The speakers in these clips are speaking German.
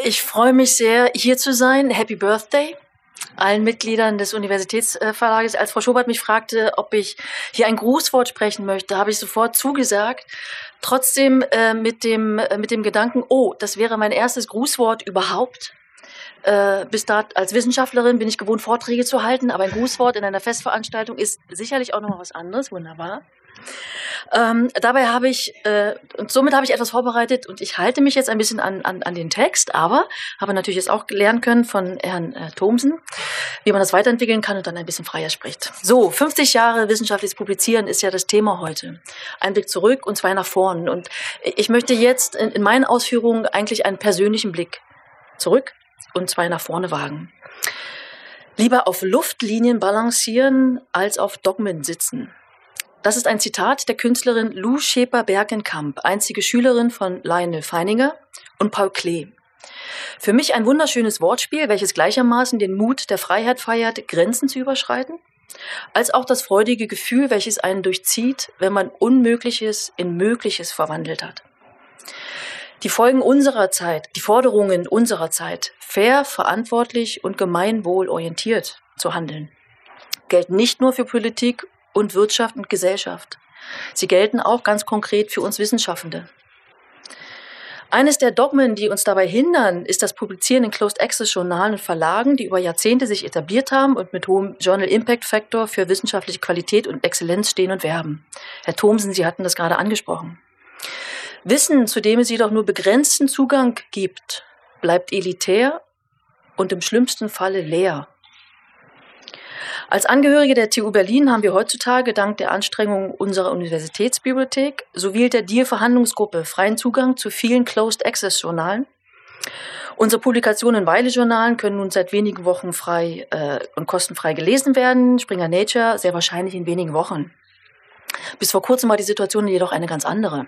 Ich freue mich sehr, hier zu sein. Happy Birthday allen Mitgliedern des Universitätsverlages. Als Frau Schobert mich fragte, ob ich hier ein Grußwort sprechen möchte, habe ich sofort zugesagt. Trotzdem äh, mit, dem, äh, mit dem Gedanken, oh, das wäre mein erstes Grußwort überhaupt. Äh, bis dato als Wissenschaftlerin bin ich gewohnt, Vorträge zu halten, aber ein Grußwort in einer Festveranstaltung ist sicherlich auch noch was anderes. Wunderbar. Ähm, dabei habe ich, äh, und somit habe ich etwas vorbereitet und ich halte mich jetzt ein bisschen an, an, an den Text, aber habe natürlich jetzt auch lernen können von Herrn äh, Thomsen, wie man das weiterentwickeln kann und dann ein bisschen freier spricht. So, 50 Jahre wissenschaftliches Publizieren ist ja das Thema heute. Ein Blick zurück und zwei nach vorn. Und ich möchte jetzt in, in meinen Ausführungen eigentlich einen persönlichen Blick zurück und zwei nach vorne wagen. Lieber auf Luftlinien balancieren als auf Dogmen sitzen. Das ist ein Zitat der Künstlerin Lou Schäper-Bergenkamp, einzige Schülerin von Lionel Feininger und Paul Klee. Für mich ein wunderschönes Wortspiel, welches gleichermaßen den Mut der Freiheit feiert, Grenzen zu überschreiten, als auch das freudige Gefühl, welches einen durchzieht, wenn man Unmögliches in Mögliches verwandelt hat. Die Folgen unserer Zeit, die Forderungen unserer Zeit, fair, verantwortlich und gemeinwohlorientiert zu handeln, gelten nicht nur für Politik und Wirtschaft und Gesellschaft. Sie gelten auch ganz konkret für uns Wissenschaftende. Eines der Dogmen, die uns dabei hindern, ist das Publizieren in Closed Access Journalen und Verlagen, die über Jahrzehnte sich etabliert haben und mit hohem Journal Impact Factor für wissenschaftliche Qualität und Exzellenz stehen und werben. Herr Thomsen, Sie hatten das gerade angesprochen. Wissen, zu dem es jedoch nur begrenzten Zugang gibt, bleibt elitär und im schlimmsten Falle leer. Als Angehörige der TU Berlin haben wir heutzutage dank der Anstrengungen unserer Universitätsbibliothek sowie der DIR-Verhandlungsgruppe freien Zugang zu vielen Closed-Access-Journalen. Unsere Publikationen in Weile-Journalen können nun seit wenigen Wochen frei äh, und kostenfrei gelesen werden. Springer Nature sehr wahrscheinlich in wenigen Wochen. Bis vor kurzem war die Situation jedoch eine ganz andere.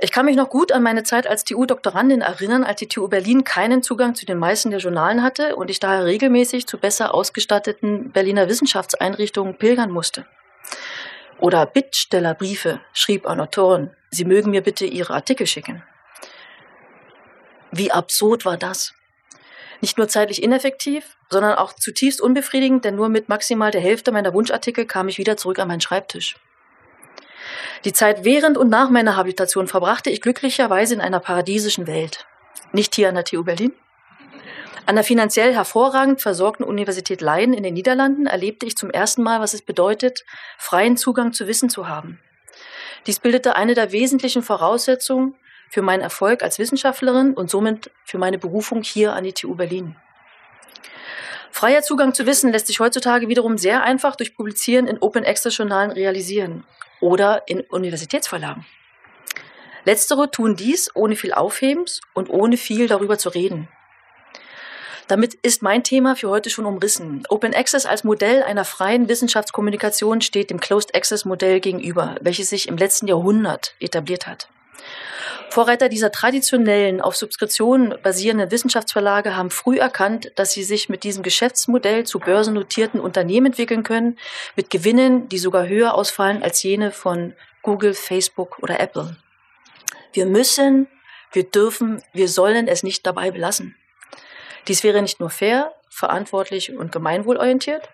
Ich kann mich noch gut an meine Zeit als TU-Doktorandin erinnern, als die TU Berlin keinen Zugang zu den meisten der Journalen hatte und ich daher regelmäßig zu besser ausgestatteten Berliner Wissenschaftseinrichtungen pilgern musste. Oder Bittstellerbriefe schrieb an Autoren, sie mögen mir bitte ihre Artikel schicken. Wie absurd war das? Nicht nur zeitlich ineffektiv, sondern auch zutiefst unbefriedigend, denn nur mit maximal der Hälfte meiner Wunschartikel kam ich wieder zurück an meinen Schreibtisch. Die Zeit während und nach meiner Habilitation verbrachte ich glücklicherweise in einer paradiesischen Welt. Nicht hier an der TU Berlin. An der finanziell hervorragend versorgten Universität Leiden in den Niederlanden erlebte ich zum ersten Mal, was es bedeutet, freien Zugang zu Wissen zu haben. Dies bildete eine der wesentlichen Voraussetzungen für meinen Erfolg als Wissenschaftlerin und somit für meine Berufung hier an die TU Berlin. Freier Zugang zu Wissen lässt sich heutzutage wiederum sehr einfach durch Publizieren in Open Access Journalen realisieren oder in Universitätsverlagen. Letztere tun dies ohne viel Aufhebens und ohne viel darüber zu reden. Damit ist mein Thema für heute schon umrissen. Open Access als Modell einer freien Wissenschaftskommunikation steht dem Closed Access Modell gegenüber, welches sich im letzten Jahrhundert etabliert hat. Vorreiter dieser traditionellen, auf Subskriptionen basierenden Wissenschaftsverlage haben früh erkannt, dass sie sich mit diesem Geschäftsmodell zu börsennotierten Unternehmen entwickeln können, mit Gewinnen, die sogar höher ausfallen als jene von Google, Facebook oder Apple. Wir müssen, wir dürfen, wir sollen es nicht dabei belassen. Dies wäre nicht nur fair, verantwortlich und gemeinwohlorientiert,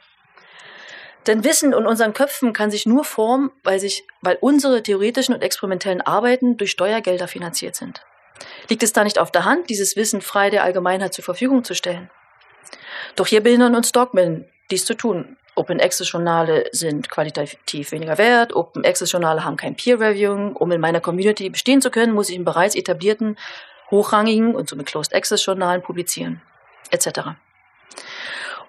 denn Wissen in unseren Köpfen kann sich nur formen, weil, sich, weil unsere theoretischen und experimentellen Arbeiten durch Steuergelder finanziert sind. Liegt es da nicht auf der Hand, dieses Wissen frei der Allgemeinheit zur Verfügung zu stellen? Doch hier behindern uns Dogmen, dies zu tun. Open Access Journale sind qualitativ weniger wert. Open Access Journale haben kein Peer Reviewing. Um in meiner Community bestehen zu können, muss ich in bereits etablierten, hochrangigen und somit Closed Access Journalen publizieren, etc.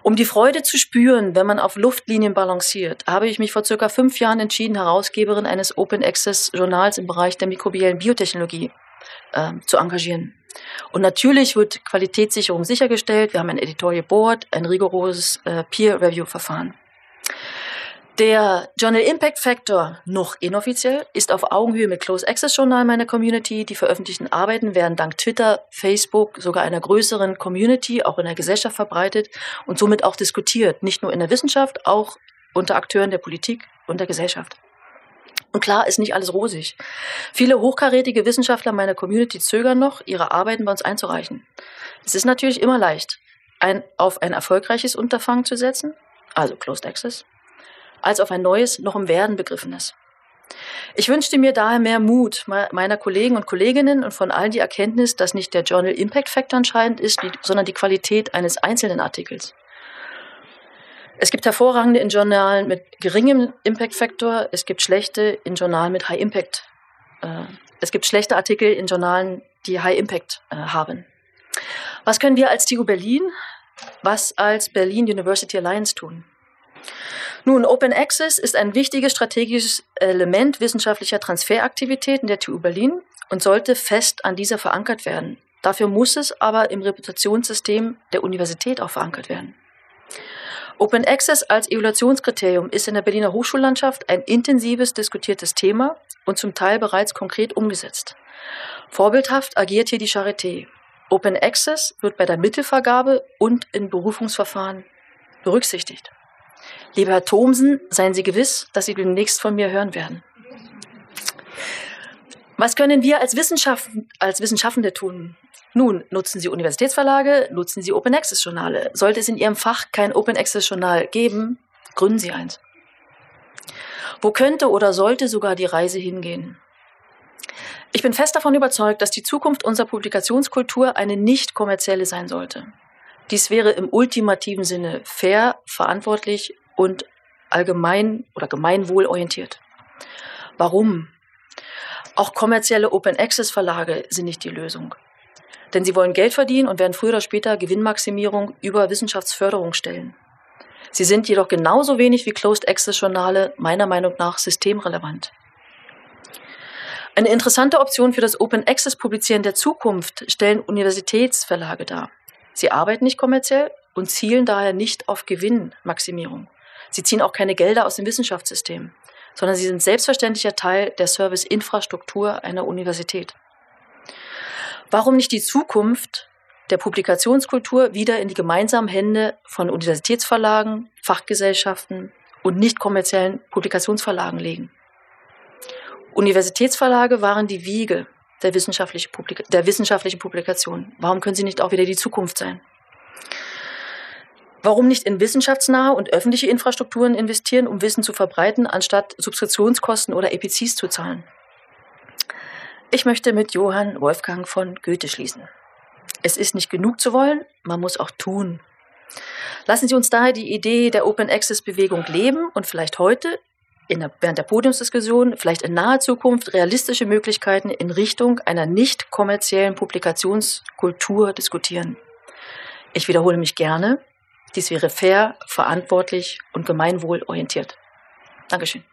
Um die Freude zu spüren, wenn man auf Luftlinien balanciert, habe ich mich vor circa fünf Jahren entschieden, Herausgeberin eines Open Access Journals im Bereich der mikrobiellen Biotechnologie äh, zu engagieren. Und natürlich wird Qualitätssicherung sichergestellt. Wir haben ein Editorial Board, ein rigoroses äh, Peer Review Verfahren. Der Journal Impact Factor, noch inoffiziell, ist auf Augenhöhe mit Close Access Journal meiner Community. Die veröffentlichten Arbeiten werden dank Twitter, Facebook, sogar einer größeren Community auch in der Gesellschaft verbreitet und somit auch diskutiert. Nicht nur in der Wissenschaft, auch unter Akteuren der Politik und der Gesellschaft. Und klar ist nicht alles rosig. Viele hochkarätige Wissenschaftler meiner Community zögern noch, ihre Arbeiten bei uns einzureichen. Es ist natürlich immer leicht, ein, auf ein erfolgreiches Unterfangen zu setzen, also Closed Access, als auf ein neues, noch im Werden begriffenes. Ich wünschte mir daher mehr Mut meiner Kollegen und Kolleginnen und von allen die Erkenntnis, dass nicht der Journal Impact Factor entscheidend ist, sondern die Qualität eines einzelnen Artikels. Es gibt hervorragende in Journalen mit geringem Impact Factor, es gibt schlechte in Journalen mit High Impact. Äh, es gibt schlechte Artikel in Journalen, die High Impact äh, haben. Was können wir als TU Berlin, was als Berlin University Alliance tun? Nun, Open Access ist ein wichtiges strategisches Element wissenschaftlicher Transferaktivitäten der TU Berlin und sollte fest an dieser verankert werden. Dafür muss es aber im Reputationssystem der Universität auch verankert werden. Open Access als Evaluationskriterium ist in der Berliner Hochschullandschaft ein intensives diskutiertes Thema und zum Teil bereits konkret umgesetzt. Vorbildhaft agiert hier die Charité. Open Access wird bei der Mittelvergabe und in Berufungsverfahren berücksichtigt. Lieber Herr Thomsen, seien Sie gewiss, dass Sie demnächst von mir hören werden. Was können wir als, Wissenschaft, als Wissenschaftende tun? Nun, nutzen Sie Universitätsverlage, nutzen Sie Open Access Journale. Sollte es in Ihrem Fach kein Open Access Journal geben, gründen Sie eins. Wo könnte oder sollte sogar die Reise hingehen? Ich bin fest davon überzeugt, dass die Zukunft unserer Publikationskultur eine nicht kommerzielle sein sollte. Dies wäre im ultimativen Sinne fair, verantwortlich und allgemein oder gemeinwohlorientiert. Warum? Auch kommerzielle Open Access Verlage sind nicht die Lösung. Denn sie wollen Geld verdienen und werden früher oder später Gewinnmaximierung über Wissenschaftsförderung stellen. Sie sind jedoch genauso wenig wie Closed Access Journale meiner Meinung nach systemrelevant. Eine interessante Option für das Open Access Publizieren der Zukunft stellen Universitätsverlage dar. Sie arbeiten nicht kommerziell und zielen daher nicht auf Gewinnmaximierung. Sie ziehen auch keine Gelder aus dem Wissenschaftssystem, sondern sie sind selbstverständlicher Teil der Serviceinfrastruktur einer Universität. Warum nicht die Zukunft der Publikationskultur wieder in die gemeinsamen Hände von Universitätsverlagen, Fachgesellschaften und nicht kommerziellen Publikationsverlagen legen? Universitätsverlage waren die Wiege der, wissenschaftlichen Publikation. Warum können sie nicht auch wieder die Zukunft sein? Warum nicht in wissenschaftsnahe und öffentliche Infrastrukturen investieren, um Wissen zu verbreiten, anstatt Subskriptionskosten oder EPCs zu zahlen? Ich möchte mit Johann Wolfgang von Goethe schließen. Es ist nicht genug zu wollen, man muss auch tun. Lassen Sie uns daher die Idee der Open Access Bewegung leben und vielleicht heute der, während der Podiumsdiskussion vielleicht in naher Zukunft realistische Möglichkeiten in Richtung einer nicht kommerziellen Publikationskultur diskutieren. Ich wiederhole mich gerne. Dies wäre fair, verantwortlich und gemeinwohlorientiert. Dankeschön.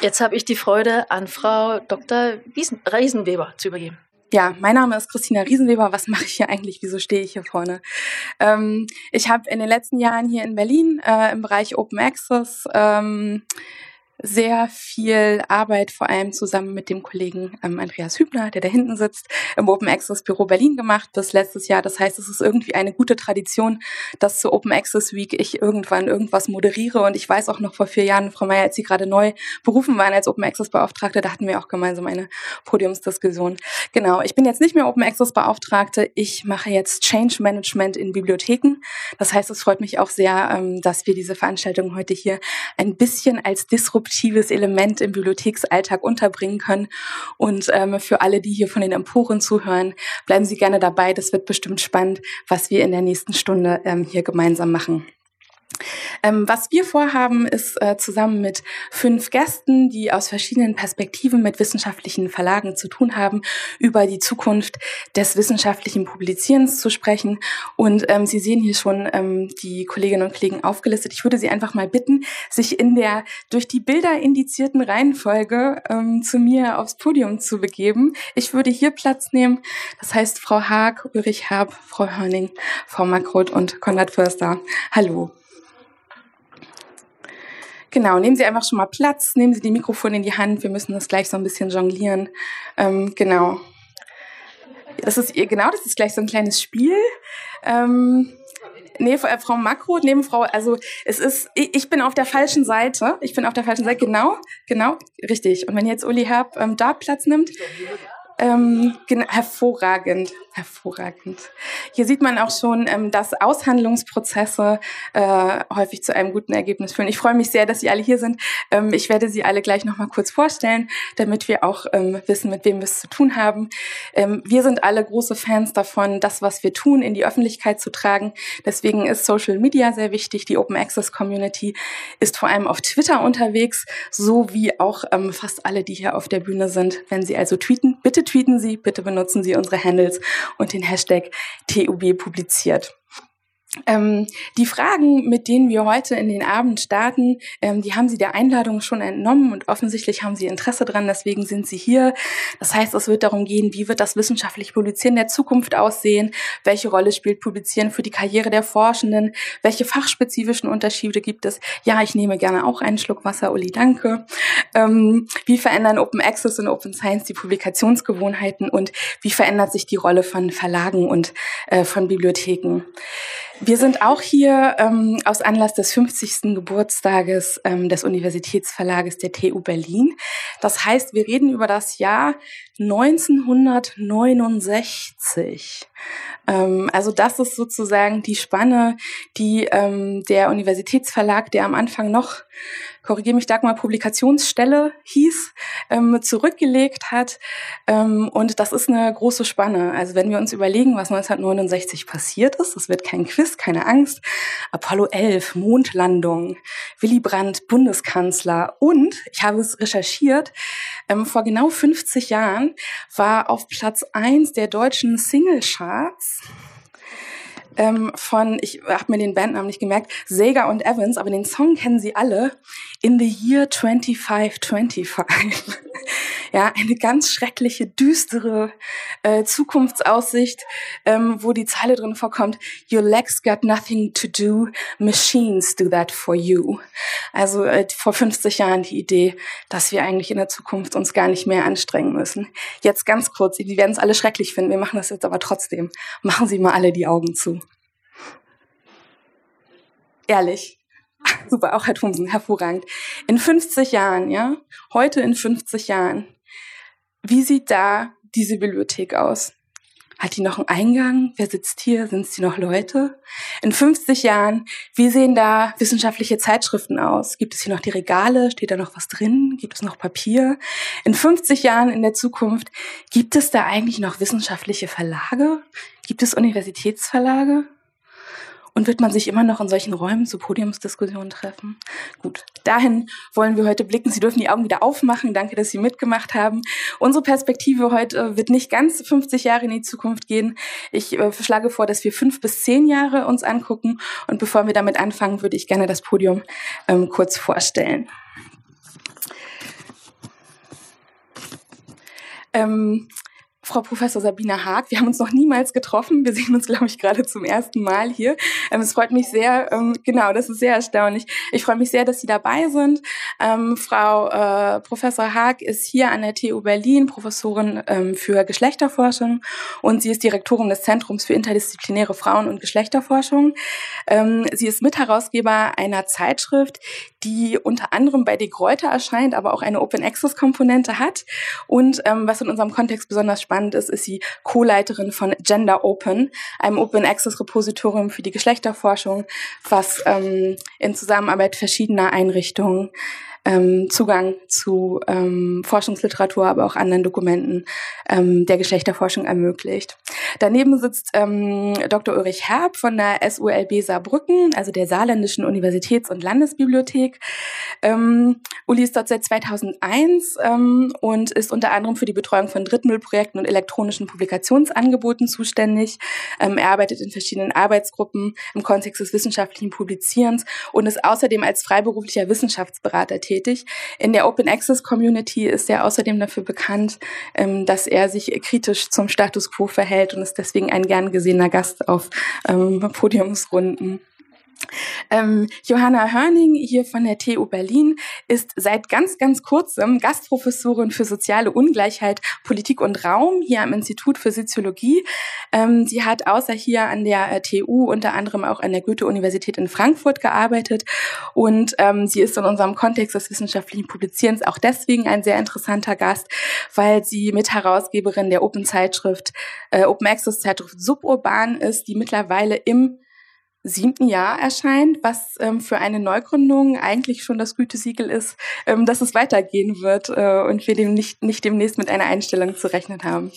Jetzt habe ich die Freude, an Frau Dr. Wiesen, Riesenweber zu übergeben. Ja, mein Name ist Christina Riesenweber. Was mache ich hier eigentlich? Wieso stehe ich hier vorne? Ähm, ich habe in den letzten Jahren hier in Berlin äh, im Bereich Open Access ähm, sehr viel Arbeit, vor allem zusammen mit dem Kollegen ähm, Andreas Hübner, der da hinten sitzt, im Open Access Büro Berlin gemacht bis letztes Jahr. Das heißt, es ist irgendwie eine gute Tradition, dass zur Open Access Week ich irgendwann irgendwas moderiere. Und ich weiß auch noch vor vier Jahren, Frau Meier, als Sie gerade neu berufen waren als Open Access Beauftragte, da hatten wir auch gemeinsam eine Podiumsdiskussion. Genau, ich bin jetzt nicht mehr Open Access Beauftragte. Ich mache jetzt Change Management in Bibliotheken. Das heißt, es freut mich auch sehr, ähm, dass wir diese Veranstaltung heute hier ein bisschen als Disruption disruptives Element im Bibliotheksalltag unterbringen können. Und ähm, für alle, die hier von den Emporen zuhören, bleiben Sie gerne dabei. Das wird bestimmt spannend, was wir in der nächsten Stunde ähm, hier gemeinsam machen. Ähm, was wir vorhaben, ist äh, zusammen mit fünf Gästen, die aus verschiedenen Perspektiven mit wissenschaftlichen Verlagen zu tun haben, über die Zukunft des wissenschaftlichen Publizierens zu sprechen. Und ähm, Sie sehen hier schon ähm, die Kolleginnen und Kollegen aufgelistet. Ich würde Sie einfach mal bitten, sich in der durch die Bilder indizierten Reihenfolge ähm, zu mir aufs Podium zu begeben. Ich würde hier Platz nehmen. Das heißt Frau Haag, Ulrich Herb, Frau Hörning, Frau Makroth und Konrad Förster. Hallo. Genau, nehmen Sie einfach schon mal Platz, nehmen Sie die Mikrofone in die Hand. Wir müssen das gleich so ein bisschen jonglieren. Ähm, genau. Das ist genau, das ist gleich so ein kleines Spiel. Ähm, nee, äh, Frau Makro neben Frau, also es ist, ich bin auf der falschen Seite. Ich bin auf der falschen Seite, genau, genau, richtig. Und wenn jetzt Uli Herb ähm, da Platz nimmt, ähm, hervorragend, hervorragend. Hier sieht man auch schon, ähm, dass Aushandlungsprozesse äh, häufig zu einem guten Ergebnis führen. Ich freue mich sehr, dass Sie alle hier sind. Ähm, ich werde Sie alle gleich nochmal kurz vorstellen, damit wir auch ähm, wissen, mit wem wir es zu tun haben. Ähm, wir sind alle große Fans davon, das, was wir tun, in die Öffentlichkeit zu tragen. Deswegen ist Social Media sehr wichtig. Die Open Access Community ist vor allem auf Twitter unterwegs, so wie auch ähm, fast alle, die hier auf der Bühne sind. Wenn Sie also tweeten, bitte tweeten Sie, bitte benutzen Sie unsere Handles und den Hashtag TUB publiziert. Ähm, die Fragen, mit denen wir heute in den Abend starten, ähm, die haben Sie der Einladung schon entnommen und offensichtlich haben Sie Interesse dran, deswegen sind Sie hier. Das heißt, es wird darum gehen, wie wird das wissenschaftliche Publizieren der Zukunft aussehen? Welche Rolle spielt Publizieren für die Karriere der Forschenden? Welche fachspezifischen Unterschiede gibt es? Ja, ich nehme gerne auch einen Schluck Wasser, Uli, danke. Ähm, wie verändern Open Access und Open Science die Publikationsgewohnheiten und wie verändert sich die Rolle von Verlagen und äh, von Bibliotheken? Wir sind auch hier ähm, aus Anlass des 50. Geburtstages ähm, des Universitätsverlages der TU Berlin. Das heißt, wir reden über das Jahr 1969. Ähm, also das ist sozusagen die Spanne, die ähm, der Universitätsverlag, der am Anfang noch korrigiere mich, Dagmar Publikationsstelle hieß, ähm, zurückgelegt hat. Ähm, und das ist eine große Spanne. Also wenn wir uns überlegen, was 1969 passiert ist, es wird kein Quiz, keine Angst. Apollo 11, Mondlandung, Willy Brandt, Bundeskanzler und, ich habe es recherchiert, ähm, vor genau 50 Jahren war auf Platz eins der deutschen Singlecharts. Ähm, von, ich habe mir den Bandnamen nicht gemerkt, Sega und Evans, aber den Song kennen sie alle, In the Year 2525. ja, eine ganz schreckliche, düstere äh, Zukunftsaussicht, ähm, wo die Zeile drin vorkommt, Your legs got nothing to do, machines do that for you. Also äh, vor 50 Jahren die Idee, dass wir eigentlich in der Zukunft uns gar nicht mehr anstrengen müssen. Jetzt ganz kurz, die werden es alle schrecklich finden, wir machen das jetzt aber trotzdem. Machen Sie mal alle die Augen zu. Ehrlich. Super, auch Herr Thomsen, hervorragend. In 50 Jahren, ja, heute in 50 Jahren, wie sieht da diese Bibliothek aus? Hat die noch einen Eingang? Wer sitzt hier? Sind es die noch Leute? In 50 Jahren, wie sehen da wissenschaftliche Zeitschriften aus? Gibt es hier noch die Regale? Steht da noch was drin? Gibt es noch Papier? In 50 Jahren in der Zukunft, gibt es da eigentlich noch wissenschaftliche Verlage? Gibt es Universitätsverlage? Und wird man sich immer noch in solchen Räumen zu Podiumsdiskussionen treffen? Gut, dahin wollen wir heute blicken. Sie dürfen die Augen wieder aufmachen. Danke, dass Sie mitgemacht haben. Unsere Perspektive heute wird nicht ganz 50 Jahre in die Zukunft gehen. Ich äh, schlage vor, dass wir fünf bis zehn Jahre uns angucken. Und bevor wir damit anfangen, würde ich gerne das Podium ähm, kurz vorstellen. Ähm, Frau Professor Sabine Haag. Wir haben uns noch niemals getroffen. Wir sehen uns, glaube ich, gerade zum ersten Mal hier. Ähm, es freut mich sehr, ähm, genau, das ist sehr erstaunlich. Ich freue mich sehr, dass Sie dabei sind. Ähm, Frau äh, Professor Haag ist hier an der TU Berlin Professorin ähm, für Geschlechterforschung und sie ist Direktorin des Zentrums für interdisziplinäre Frauen- und Geschlechterforschung. Ähm, sie ist Mitherausgeber einer Zeitschrift, die unter anderem bei De Gruyter erscheint, aber auch eine Open Access Komponente hat. Und ähm, was in unserem Kontext besonders spannend ist, ist sie Co-Leiterin von Gender Open, einem Open Access Repositorium für die Geschlechterforschung, was ähm, in Zusammenarbeit verschiedener Einrichtungen ähm, Zugang zu ähm, Forschungsliteratur, aber auch anderen Dokumenten ähm, der Geschlechterforschung ermöglicht. Daneben sitzt ähm, Dr. Ulrich Herb von der SULB Saarbrücken, also der Saarländischen Universitäts- und Landesbibliothek. Ähm, Uli ist dort seit 2001 ähm, und ist unter anderem für die Betreuung von Drittmüllprojekten und elektronischen Publikationsangeboten zuständig. Ähm, er arbeitet in verschiedenen Arbeitsgruppen im Kontext des wissenschaftlichen Publizierens und ist außerdem als freiberuflicher Wissenschaftsberater tätig tätig. In der Open Access Community ist er außerdem dafür bekannt, ähm, dass er sich kritisch zum Status quo verhält und ist deswegen ein gern gesehener Gast auf ähm, Podiumsrunden. Ähm, Johanna Hörning hier von der TU Berlin ist seit ganz, ganz kurzem Gastprofessorin für soziale Ungleichheit, Politik und Raum hier am Institut für Soziologie. Ähm, sie hat außer hier an der äh, TU unter anderem auch an der Goethe-Universität in Frankfurt gearbeitet und ähm, sie ist in unserem Kontext des wissenschaftlichen Publizierens auch deswegen ein sehr interessanter Gast, weil sie Mitherausgeberin der Open-Zeitschrift, äh, Open Access Zeitschrift Suburban ist, die mittlerweile im siebten Jahr erscheint, was ähm, für eine Neugründung eigentlich schon das Gütesiegel ist, ähm, dass es weitergehen wird äh, und wir dem nicht, nicht demnächst mit einer Einstellung zu rechnen haben.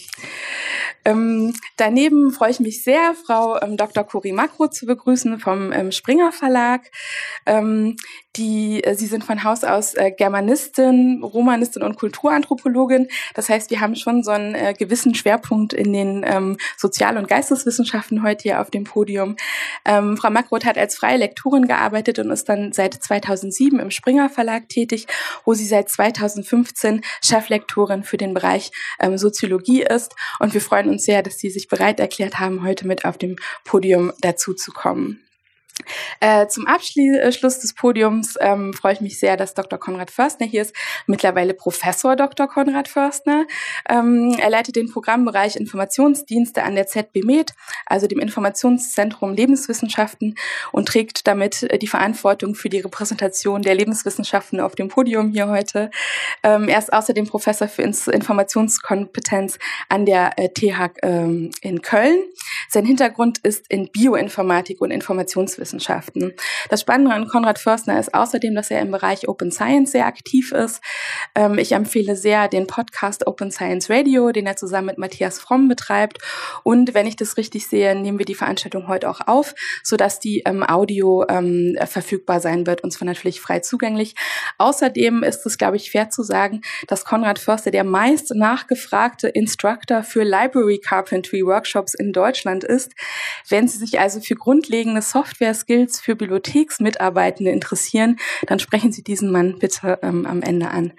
Ähm, daneben freue ich mich sehr, Frau ähm, Dr. Cori Makro zu begrüßen vom ähm, Springer Verlag. Ähm, die, äh, Sie sind von Haus aus äh, Germanistin, Romanistin und Kulturanthropologin. Das heißt, wir haben schon so einen äh, gewissen Schwerpunkt in den ähm, Sozial- und Geisteswissenschaften heute hier auf dem Podium. Ähm, Frau Makroth hat als freie Lektorin gearbeitet und ist dann seit 2007 im Springer Verlag tätig, wo sie seit 2015 Cheflektorin für den Bereich Soziologie ist. Und wir freuen uns sehr, dass Sie sich bereit erklärt haben, heute mit auf dem Podium dazu zu kommen. Äh, zum Abschluss des Podiums ähm, freue ich mich sehr, dass Dr. Konrad Förstner hier ist, mittlerweile Professor Dr. Konrad Förstner. Ähm, er leitet den Programmbereich Informationsdienste an der ZB Med, also dem Informationszentrum Lebenswissenschaften und trägt damit äh, die Verantwortung für die Repräsentation der Lebenswissenschaften auf dem Podium hier heute. Ähm, er ist außerdem Professor für Informationskompetenz an der äh, TH ähm, in Köln. Sein Hintergrund ist in Bioinformatik und Informationswissenschaften. Wissenschaften. Das Spannende an Konrad Förstner ist außerdem, dass er im Bereich Open Science sehr aktiv ist. Ähm, ich empfehle sehr den Podcast Open Science Radio, den er zusammen mit Matthias Fromm betreibt. Und wenn ich das richtig sehe, nehmen wir die Veranstaltung heute auch auf, sodass die ähm, Audio ähm, verfügbar sein wird und zwar natürlich frei zugänglich. Außerdem ist es, glaube ich, fair zu sagen, dass Konrad Förster der meist nachgefragte Instructor für Library Carpentry Workshops in Deutschland ist. Wenn Sie sich also für grundlegende Software Skills für Bibliotheksmitarbeitende interessieren, dann sprechen Sie diesen Mann bitte ähm, am Ende an.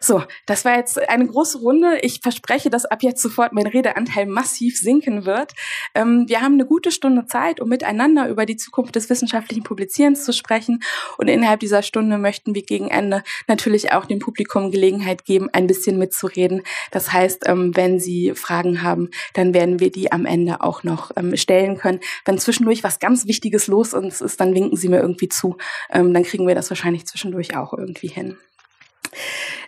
So, das war jetzt eine große Runde. Ich verspreche, dass ab jetzt sofort mein Redeanteil massiv sinken wird. Ähm, wir haben eine gute Stunde Zeit, um miteinander über die Zukunft des wissenschaftlichen Publizierens zu sprechen. Und innerhalb dieser Stunde möchten wir gegen Ende natürlich auch dem Publikum Gelegenheit geben, ein bisschen mitzureden. Das heißt, ähm, wenn Sie Fragen haben, dann werden wir die am Ende auch noch ähm, stellen können. Wenn zwischendurch was ganz Wichtiges los uns ist, dann winken sie mir irgendwie zu. Ähm, dann kriegen wir das wahrscheinlich zwischendurch auch irgendwie hin.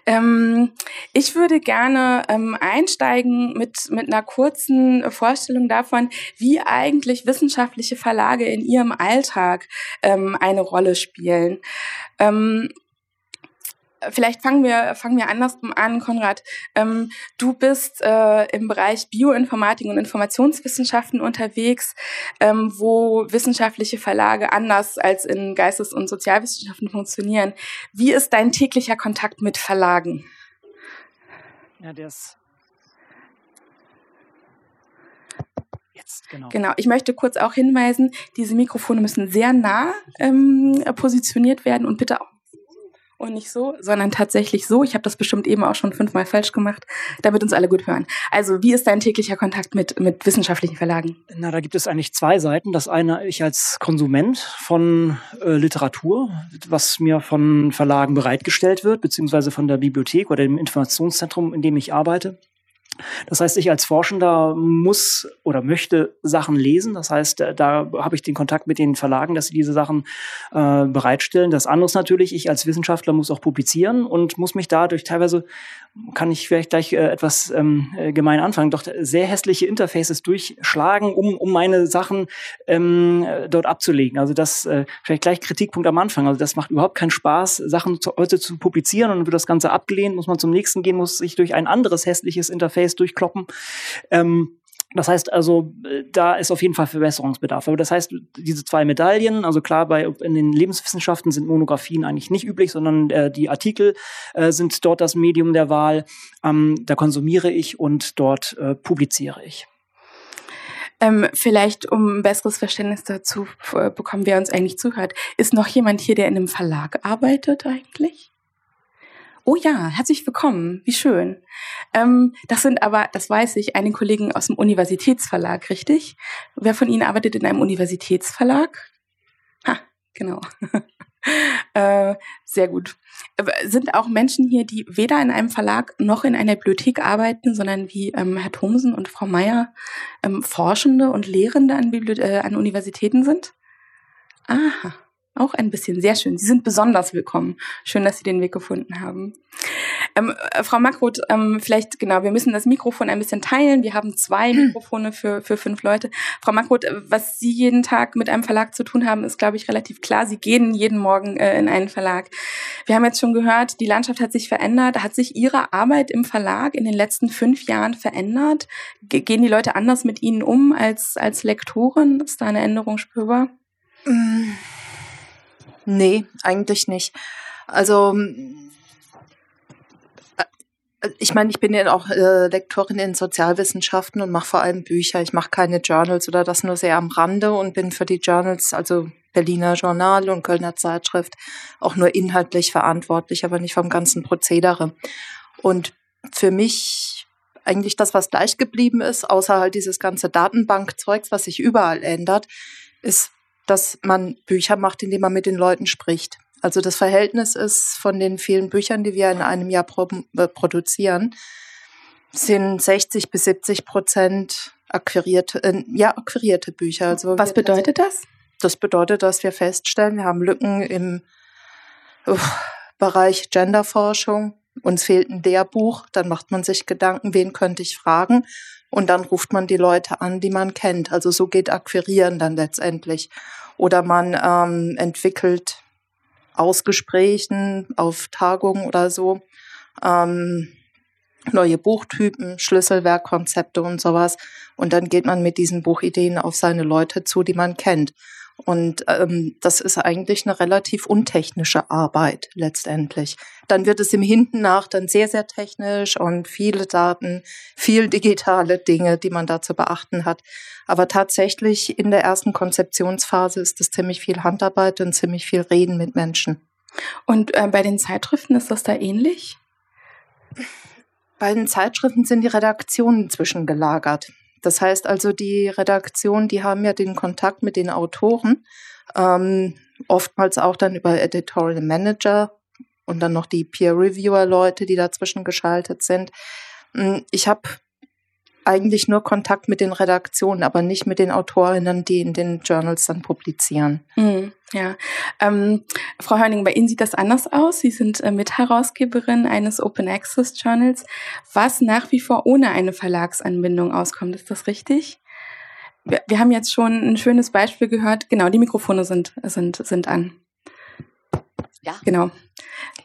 Ähm, ich würde gerne ähm, einsteigen mit, mit einer kurzen Vorstellung davon, wie eigentlich wissenschaftliche Verlage in ihrem Alltag ähm, eine Rolle spielen. Vielleicht fangen wir, fangen wir andersrum an, Konrad. Ähm, du bist äh, im Bereich Bioinformatik und Informationswissenschaften unterwegs, ähm, wo wissenschaftliche Verlage anders als in Geistes- und Sozialwissenschaften funktionieren. Wie ist dein täglicher Kontakt mit Verlagen? Ja, der ist Jetzt, genau. genau. Ich möchte kurz auch hinweisen, diese Mikrofone müssen sehr nah ähm, positioniert werden und bitte auch und nicht so, sondern tatsächlich so. Ich habe das bestimmt eben auch schon fünfmal falsch gemacht, damit uns alle gut hören. Also, wie ist dein täglicher Kontakt mit, mit wissenschaftlichen Verlagen? Na, da gibt es eigentlich zwei Seiten. Das eine, ich als Konsument von äh, Literatur, was mir von Verlagen bereitgestellt wird, beziehungsweise von der Bibliothek oder dem Informationszentrum, in dem ich arbeite. Das heißt, ich als Forschender muss oder möchte Sachen lesen. Das heißt, äh, da habe ich den Kontakt mit den Verlagen, dass sie diese Sachen äh, bereitstellen. Das andere ist natürlich, ich als Wissenschaftler muss auch publizieren und muss mich dadurch teilweise, kann ich vielleicht gleich äh, etwas ähm, äh, gemein anfangen, doch sehr hässliche Interfaces durchschlagen, um, um meine Sachen ähm, dort abzulegen. Also das äh, vielleicht gleich Kritikpunkt am Anfang. Also das macht überhaupt keinen Spaß, Sachen zu, heute zu publizieren und wird das Ganze abgelehnt, muss man zum nächsten gehen, muss sich durch ein anderes hässliches Interface Interface durchkloppen. Ähm, das heißt also, da ist auf jeden Fall Verbesserungsbedarf. Aber das heißt, diese zwei Medaillen, also klar, bei in den Lebenswissenschaften sind Monographien eigentlich nicht üblich, sondern äh, die Artikel äh, sind dort das Medium der Wahl. Ähm, da konsumiere ich und dort äh, publiziere ich. Ähm, vielleicht, um ein besseres Verständnis dazu äh, bekommen, wer uns eigentlich zuhört, ist noch jemand hier, der in einem Verlag arbeitet eigentlich? Oh ja, herzlich willkommen. Wie schön. Ähm, das sind aber, das weiß ich, einige Kollegen aus dem Universitätsverlag, richtig? Wer von Ihnen arbeitet in einem Universitätsverlag? Ha, genau. äh, sehr gut. Äh, sind auch Menschen hier, die weder in einem Verlag noch in einer Bibliothek arbeiten, sondern wie ähm, Herr Thomsen und Frau Meier ähm, Forschende und Lehrende an, Bibli äh, an Universitäten sind? Aha. Auch ein bisschen, sehr schön. Sie sind besonders willkommen. Schön, dass Sie den Weg gefunden haben. Ähm, äh, Frau Mackroth, ähm, vielleicht, genau, wir müssen das Mikrofon ein bisschen teilen. Wir haben zwei Mikrofone für, für fünf Leute. Frau Mackroth, äh, was Sie jeden Tag mit einem Verlag zu tun haben, ist, glaube ich, relativ klar. Sie gehen jeden Morgen äh, in einen Verlag. Wir haben jetzt schon gehört, die Landschaft hat sich verändert. Hat sich Ihre Arbeit im Verlag in den letzten fünf Jahren verändert? Ge gehen die Leute anders mit Ihnen um als, als Lektoren? Ist da eine Änderung spürbar? Mm. Nee, eigentlich nicht. Also äh, ich meine, ich bin ja auch äh, Lektorin in Sozialwissenschaften und mache vor allem Bücher. Ich mache keine Journals oder das nur sehr am Rande und bin für die Journals, also Berliner Journal und Kölner Zeitschrift, auch nur inhaltlich verantwortlich, aber nicht vom ganzen Prozedere. Und für mich eigentlich das, was gleich geblieben ist, außer halt dieses ganze Datenbankzeugs, was sich überall ändert, ist dass man Bücher macht, indem man mit den Leuten spricht. Also das Verhältnis ist von den vielen Büchern, die wir in einem Jahr pro, äh, produzieren, sind 60 bis 70 Prozent akquirierte, äh, ja, akquirierte Bücher. Also Was bedeutet das? Das bedeutet, dass wir feststellen, wir haben Lücken im uh, Bereich Genderforschung. Uns fehlt ein Lehrbuch, dann macht man sich Gedanken, wen könnte ich fragen? Und dann ruft man die Leute an, die man kennt. Also so geht Akquirieren dann letztendlich. Oder man ähm, entwickelt aus Gesprächen auf Tagungen oder so ähm, neue Buchtypen, Schlüsselwerkkonzepte und sowas. Und dann geht man mit diesen Buchideen auf seine Leute zu, die man kennt. Und ähm, das ist eigentlich eine relativ untechnische Arbeit letztendlich. Dann wird es im Hinten nach dann sehr, sehr technisch und viele Daten, viel digitale Dinge, die man da zu beachten hat. Aber tatsächlich in der ersten Konzeptionsphase ist es ziemlich viel Handarbeit und ziemlich viel Reden mit Menschen. Und äh, bei den Zeitschriften ist das da ähnlich? Bei den Zeitschriften sind die Redaktionen zwischengelagert. Das heißt also, die Redaktion, die haben ja den Kontakt mit den Autoren, ähm, oftmals auch dann über Editorial Manager und dann noch die Peer Reviewer Leute, die dazwischen geschaltet sind. Hm, ich habe eigentlich nur Kontakt mit den Redaktionen, aber nicht mit den Autorinnen, die in den Journals dann publizieren. Mhm, ja. Ähm, Frau Hörning, bei Ihnen sieht das anders aus. Sie sind äh, Mitherausgeberin eines Open Access Journals, was nach wie vor ohne eine Verlagsanbindung auskommt. Ist das richtig? Wir, wir haben jetzt schon ein schönes Beispiel gehört. Genau, die Mikrofone sind, sind, sind an. Ja. Genau.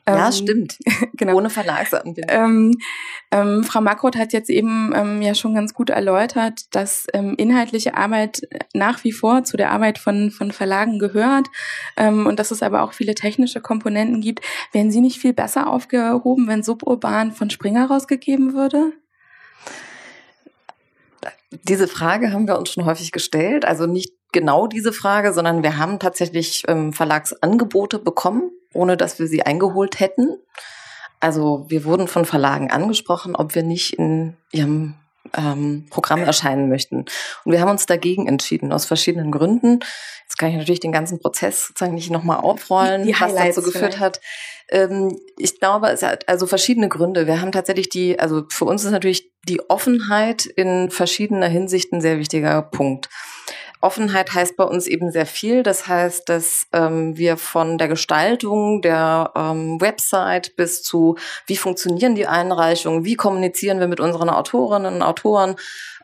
Ja, ähm, stimmt. genau. Ohne Verlagsanbindung. Ähm, ähm, Frau Mackroth hat jetzt eben ähm, ja schon ganz gut erläutert, dass ähm, inhaltliche Arbeit nach wie vor zu der Arbeit von, von Verlagen gehört ähm, und dass es aber auch viele technische Komponenten gibt. Wären Sie nicht viel besser aufgehoben, wenn Suburban von Springer rausgegeben würde? Diese Frage haben wir uns schon häufig gestellt. Also nicht genau diese Frage, sondern wir haben tatsächlich ähm, Verlagsangebote bekommen, ohne dass wir sie eingeholt hätten. Also wir wurden von Verlagen angesprochen, ob wir nicht in ihrem ähm, Programm erscheinen möchten. Und wir haben uns dagegen entschieden, aus verschiedenen Gründen. Jetzt kann ich natürlich den ganzen Prozess sozusagen nicht nochmal aufrollen, was dazu geführt vielleicht. hat. Ähm, ich glaube, es hat also verschiedene Gründe. Wir haben tatsächlich die, also für uns ist natürlich die Offenheit in verschiedener Hinsicht ein sehr wichtiger Punkt. Offenheit heißt bei uns eben sehr viel. Das heißt, dass ähm, wir von der Gestaltung der ähm, Website bis zu, wie funktionieren die Einreichungen, wie kommunizieren wir mit unseren Autorinnen und Autoren,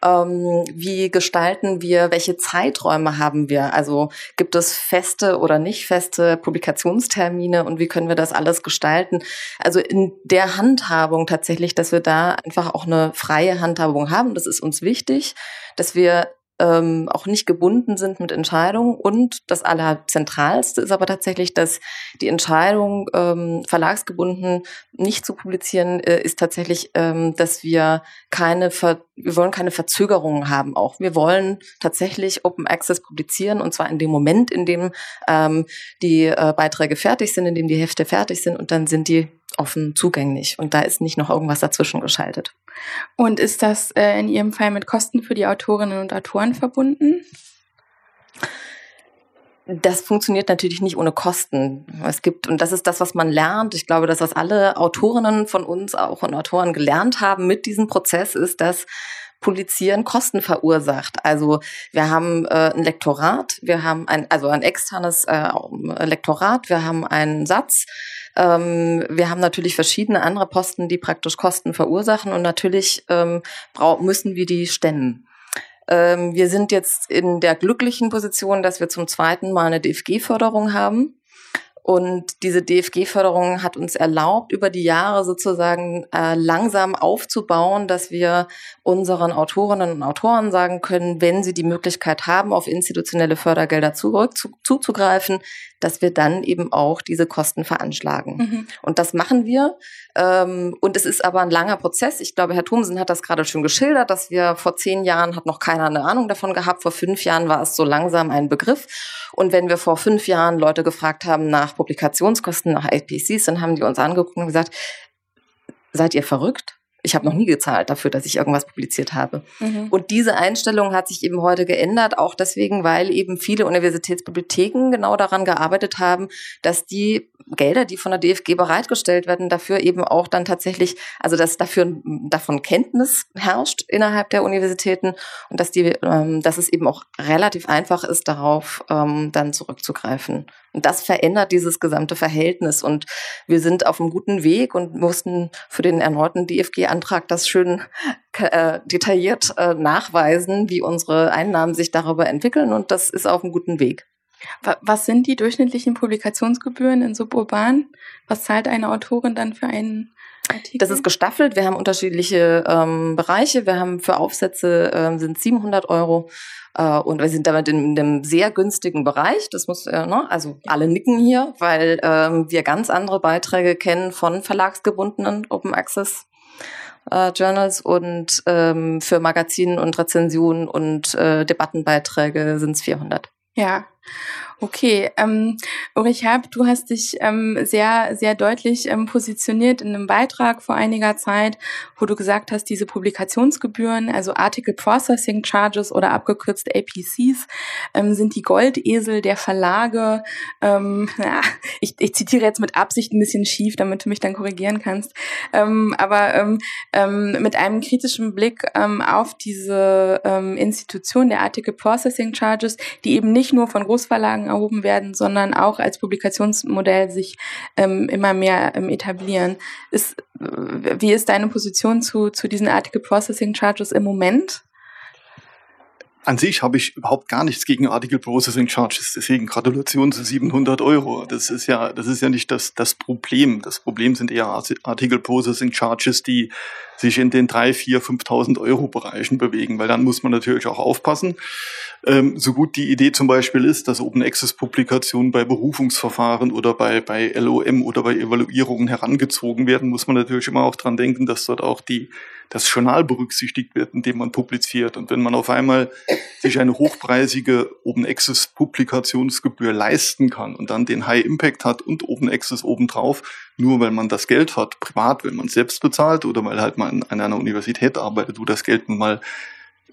ähm, wie gestalten wir, welche Zeiträume haben wir? Also gibt es feste oder nicht feste Publikationstermine und wie können wir das alles gestalten? Also in der Handhabung tatsächlich, dass wir da einfach auch eine freie Handhabung haben. Das ist uns wichtig, dass wir ähm, auch nicht gebunden sind mit Entscheidungen. Und das Allerzentralste ist aber tatsächlich, dass die Entscheidung, ähm, verlagsgebunden nicht zu publizieren, äh, ist tatsächlich, ähm, dass wir keine, Ver wir wollen keine Verzögerungen haben auch. Wir wollen tatsächlich Open Access publizieren und zwar in dem Moment, in dem ähm, die äh, Beiträge fertig sind, in dem die Hefte fertig sind und dann sind die offen zugänglich und da ist nicht noch irgendwas dazwischen geschaltet. Und ist das äh, in Ihrem Fall mit Kosten für die Autorinnen und Autoren verbunden? das funktioniert natürlich nicht ohne Kosten. Es gibt, und das ist das, was man lernt. Ich glaube, das alle Autorinnen von uns auch und Autoren gelernt haben mit diesem Prozess, ist, dass Publizieren Kosten verursacht. Also wir haben äh, ein Lektorat, wir haben ein, also ein externes äh, Lektorat, wir haben einen Satz, ähm, wir haben natürlich verschiedene andere Posten, die praktisch Kosten verursachen und natürlich ähm, müssen wir die stemmen. Ähm, wir sind jetzt in der glücklichen Position, dass wir zum zweiten Mal eine DFG-Förderung haben. Und diese DFG-Förderung hat uns erlaubt, über die Jahre sozusagen äh, langsam aufzubauen, dass wir unseren Autorinnen und Autoren sagen können, wenn sie die Möglichkeit haben, auf institutionelle Fördergelder zurück zu, zuzugreifen, dass wir dann eben auch diese Kosten veranschlagen. Mhm. Und das machen wir. Ähm, und es ist aber ein langer Prozess. Ich glaube, Herr Thomsen hat das gerade schon geschildert, dass wir vor zehn Jahren hat noch keiner eine Ahnung davon gehabt. Vor fünf Jahren war es so langsam ein Begriff. Und wenn wir vor fünf Jahren Leute gefragt haben nach Publikationskosten, nach IPCs, dann haben die uns angeguckt und gesagt, seid ihr verrückt? Ich habe noch nie gezahlt dafür, dass ich irgendwas publiziert habe. Mhm. Und diese Einstellung hat sich eben heute geändert, auch deswegen, weil eben viele Universitätsbibliotheken genau daran gearbeitet haben, dass die Gelder, die von der DFG bereitgestellt werden, dafür eben auch dann tatsächlich, also dass dafür davon Kenntnis herrscht innerhalb der Universitäten und dass die, ähm, dass es eben auch relativ einfach ist, darauf ähm, dann zurückzugreifen. Und das verändert dieses gesamte Verhältnis und wir sind auf einem guten Weg und mussten für den erneuten DFG-Antrag das schön äh, detailliert äh, nachweisen, wie unsere Einnahmen sich darüber entwickeln und das ist auf einem guten Weg. Was sind die durchschnittlichen Publikationsgebühren in Suburban? Was zahlt eine Autorin dann für einen Artikel? Das ist gestaffelt. Wir haben unterschiedliche ähm, Bereiche. Wir haben für Aufsätze ähm, sind 700 Euro äh, und wir sind damit in, in einem sehr günstigen Bereich. Das muss, äh, ne? also alle nicken hier, weil ähm, wir ganz andere Beiträge kennen von verlagsgebundenen Open Access äh, Journals und ähm, für Magazinen und Rezensionen und äh, Debattenbeiträge sind es 400. Ja, Okay, ähm, Ulrich Herb, du hast dich ähm, sehr, sehr deutlich ähm, positioniert in einem Beitrag vor einiger Zeit, wo du gesagt hast, diese Publikationsgebühren, also Article Processing Charges oder abgekürzt APCs, ähm, sind die Goldesel der Verlage. Ähm, ja, ich, ich zitiere jetzt mit Absicht ein bisschen schief, damit du mich dann korrigieren kannst. Ähm, aber ähm, ähm, mit einem kritischen Blick ähm, auf diese ähm, Institution der Article Processing Charges, die eben nicht nur von Großverlagen erhoben werden, sondern auch als Publikationsmodell sich ähm, immer mehr ähm, etablieren. Ist, wie ist deine Position zu, zu diesen Article Processing Charges im Moment? An sich habe ich überhaupt gar nichts gegen Article Processing Charges. Deswegen Gratulation zu 700 Euro. Das ist ja, das ist ja nicht das, das Problem. Das Problem sind eher Article Processing Charges, die sich in den drei, vier, 5.000 Euro Bereichen bewegen, weil dann muss man natürlich auch aufpassen. Ähm, so gut die Idee zum Beispiel ist, dass Open Access Publikationen bei Berufungsverfahren oder bei, bei LOM oder bei Evaluierungen herangezogen werden, muss man natürlich immer auch dran denken, dass dort auch die, das Journal berücksichtigt wird, in dem man publiziert. Und wenn man auf einmal sich eine hochpreisige Open Access Publikationsgebühr leisten kann und dann den High Impact hat und Open Access obendrauf, nur weil man das Geld hat, privat, wenn man es selbst bezahlt oder weil halt man an einer Universität arbeitet, wo das Geld nun mal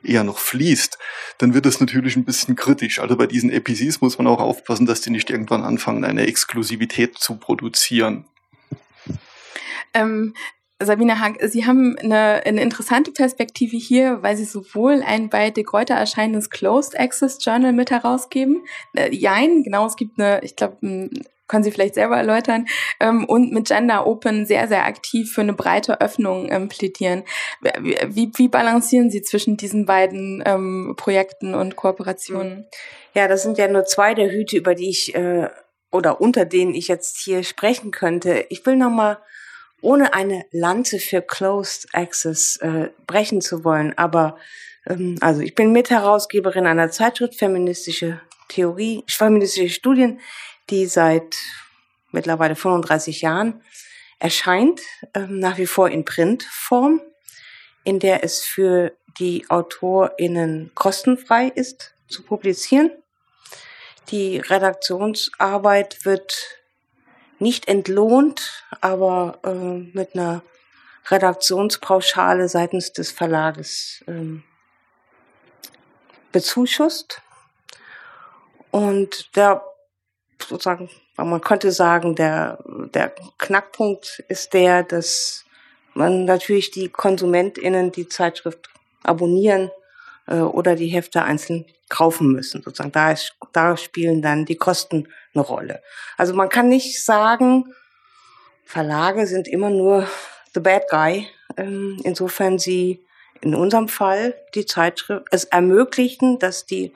eher noch fließt, dann wird es natürlich ein bisschen kritisch. Also bei diesen APCs muss man auch aufpassen, dass die nicht irgendwann anfangen, eine Exklusivität zu produzieren. Ähm, Sabine Hank, Sie haben eine, eine interessante Perspektive hier, weil Sie sowohl ein bei De Gruyter erscheinendes Closed Access Journal mit herausgeben. Äh, jein, genau, es gibt eine, ich glaube, können Sie vielleicht selber erläutern, ähm, und mit Gender Open sehr, sehr aktiv für eine breite Öffnung ähm, plädieren. Wie, wie balancieren Sie zwischen diesen beiden ähm, Projekten und Kooperationen? Ja, das sind ja nur zwei der Hüte, über die ich äh, oder unter denen ich jetzt hier sprechen könnte. Ich will nochmal, ohne eine Lanze für Closed Access äh, brechen zu wollen, aber ähm, also ich bin Mitherausgeberin einer Zeitschrift Feministische Theorie, feministische Studien die seit mittlerweile 35 Jahren erscheint, ähm, nach wie vor in Printform, in der es für die AutorInnen kostenfrei ist zu publizieren. Die Redaktionsarbeit wird nicht entlohnt, aber äh, mit einer Redaktionspauschale seitens des Verlages ähm, bezuschusst. Und der sozusagen, man könnte sagen, der, der Knackpunkt ist der, dass man natürlich die KonsumentInnen die Zeitschrift abonnieren äh, oder die Hefte einzeln kaufen müssen. Sozusagen da, ist, da spielen dann die Kosten eine Rolle. Also man kann nicht sagen, Verlage sind immer nur the bad guy. Ähm, insofern sie in unserem Fall die Zeitschrift es ermöglichten, dass die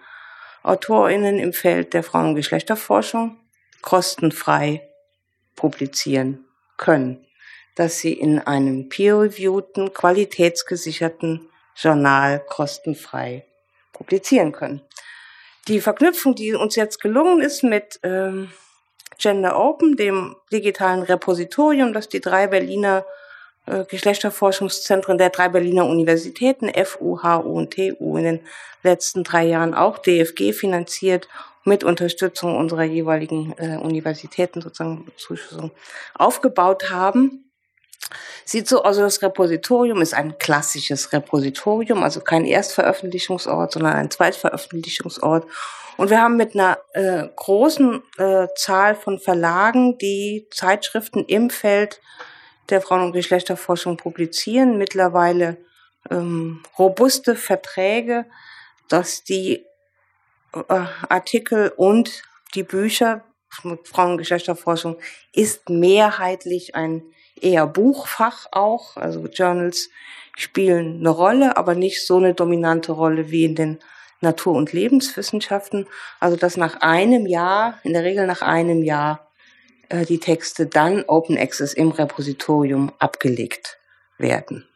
AutorInnen im Feld der Frauen- und Geschlechterforschung kostenfrei publizieren können, dass sie in einem peer-reviewten, qualitätsgesicherten Journal kostenfrei publizieren können. Die Verknüpfung, die uns jetzt gelungen ist mit ähm, Gender Open, dem digitalen Repositorium, das die drei Berliner Geschlechterforschungszentren der drei Berliner Universitäten, FU, HU und TU, in den letzten drei Jahren auch DFG finanziert, mit Unterstützung unserer jeweiligen äh, Universitäten sozusagen Zuschussung aufgebaut haben. Sieht so aus, das Repositorium ist ein klassisches Repositorium, also kein Erstveröffentlichungsort, sondern ein Zweitveröffentlichungsort. Und wir haben mit einer äh, großen äh, Zahl von Verlagen, die Zeitschriften im Feld der Frauen- und Geschlechterforschung publizieren, mittlerweile ähm, robuste Verträge, dass die äh, Artikel und die Bücher Frauen- und Geschlechterforschung ist mehrheitlich ein eher Buchfach auch. Also Journals spielen eine Rolle, aber nicht so eine dominante Rolle wie in den Natur- und Lebenswissenschaften. Also dass nach einem Jahr, in der Regel nach einem Jahr, äh, die Texte dann Open Access im Repositorium abgelegt werden.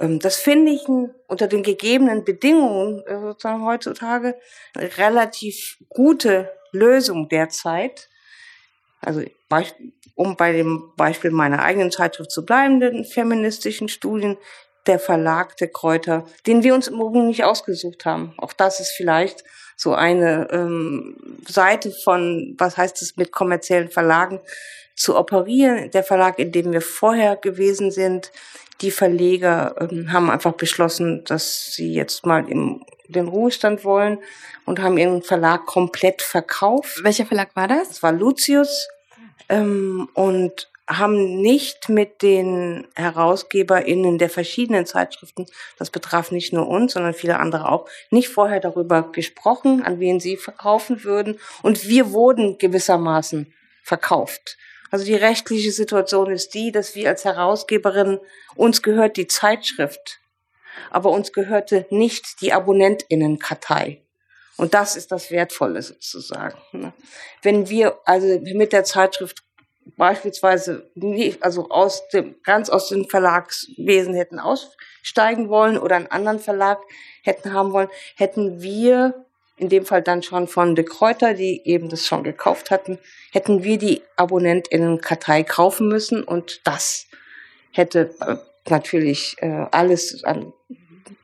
Ähm, das finde ich unter den gegebenen Bedingungen äh, sozusagen heutzutage eine relativ gute Lösung derzeit. Also um bei dem Beispiel meiner eigenen Zeitschrift zu bleiben, den feministischen Studien, der Verlag der Kräuter, den wir uns im Übrigen nicht ausgesucht haben. Auch das ist vielleicht so eine ähm, Seite von, was heißt es mit kommerziellen Verlagen zu operieren. Der Verlag, in dem wir vorher gewesen sind, die Verleger ähm, haben einfach beschlossen, dass sie jetzt mal im den Ruhestand wollen und haben ihren Verlag komplett verkauft. Welcher Verlag war das? Das war Lucius ähm, und haben nicht mit den HerausgeberInnen der verschiedenen Zeitschriften, das betraf nicht nur uns, sondern viele andere auch, nicht vorher darüber gesprochen, an wen sie verkaufen würden. Und wir wurden gewissermaßen verkauft. Also die rechtliche Situation ist die, dass wir als Herausgeberin, uns gehört die Zeitschrift, aber uns gehörte nicht die Abonnentinnenkartei. Und das ist das Wertvolle sozusagen. Ne? Wenn wir also mit der Zeitschrift beispielsweise nicht, also aus dem, ganz aus dem Verlagswesen hätten aussteigen wollen oder einen anderen Verlag hätten haben wollen, hätten wir in dem Fall dann schon von De Kräuter, die eben das schon gekauft hatten, hätten wir die AbonnentInnen-Kartei kaufen müssen und das hätte äh, natürlich äh, alles an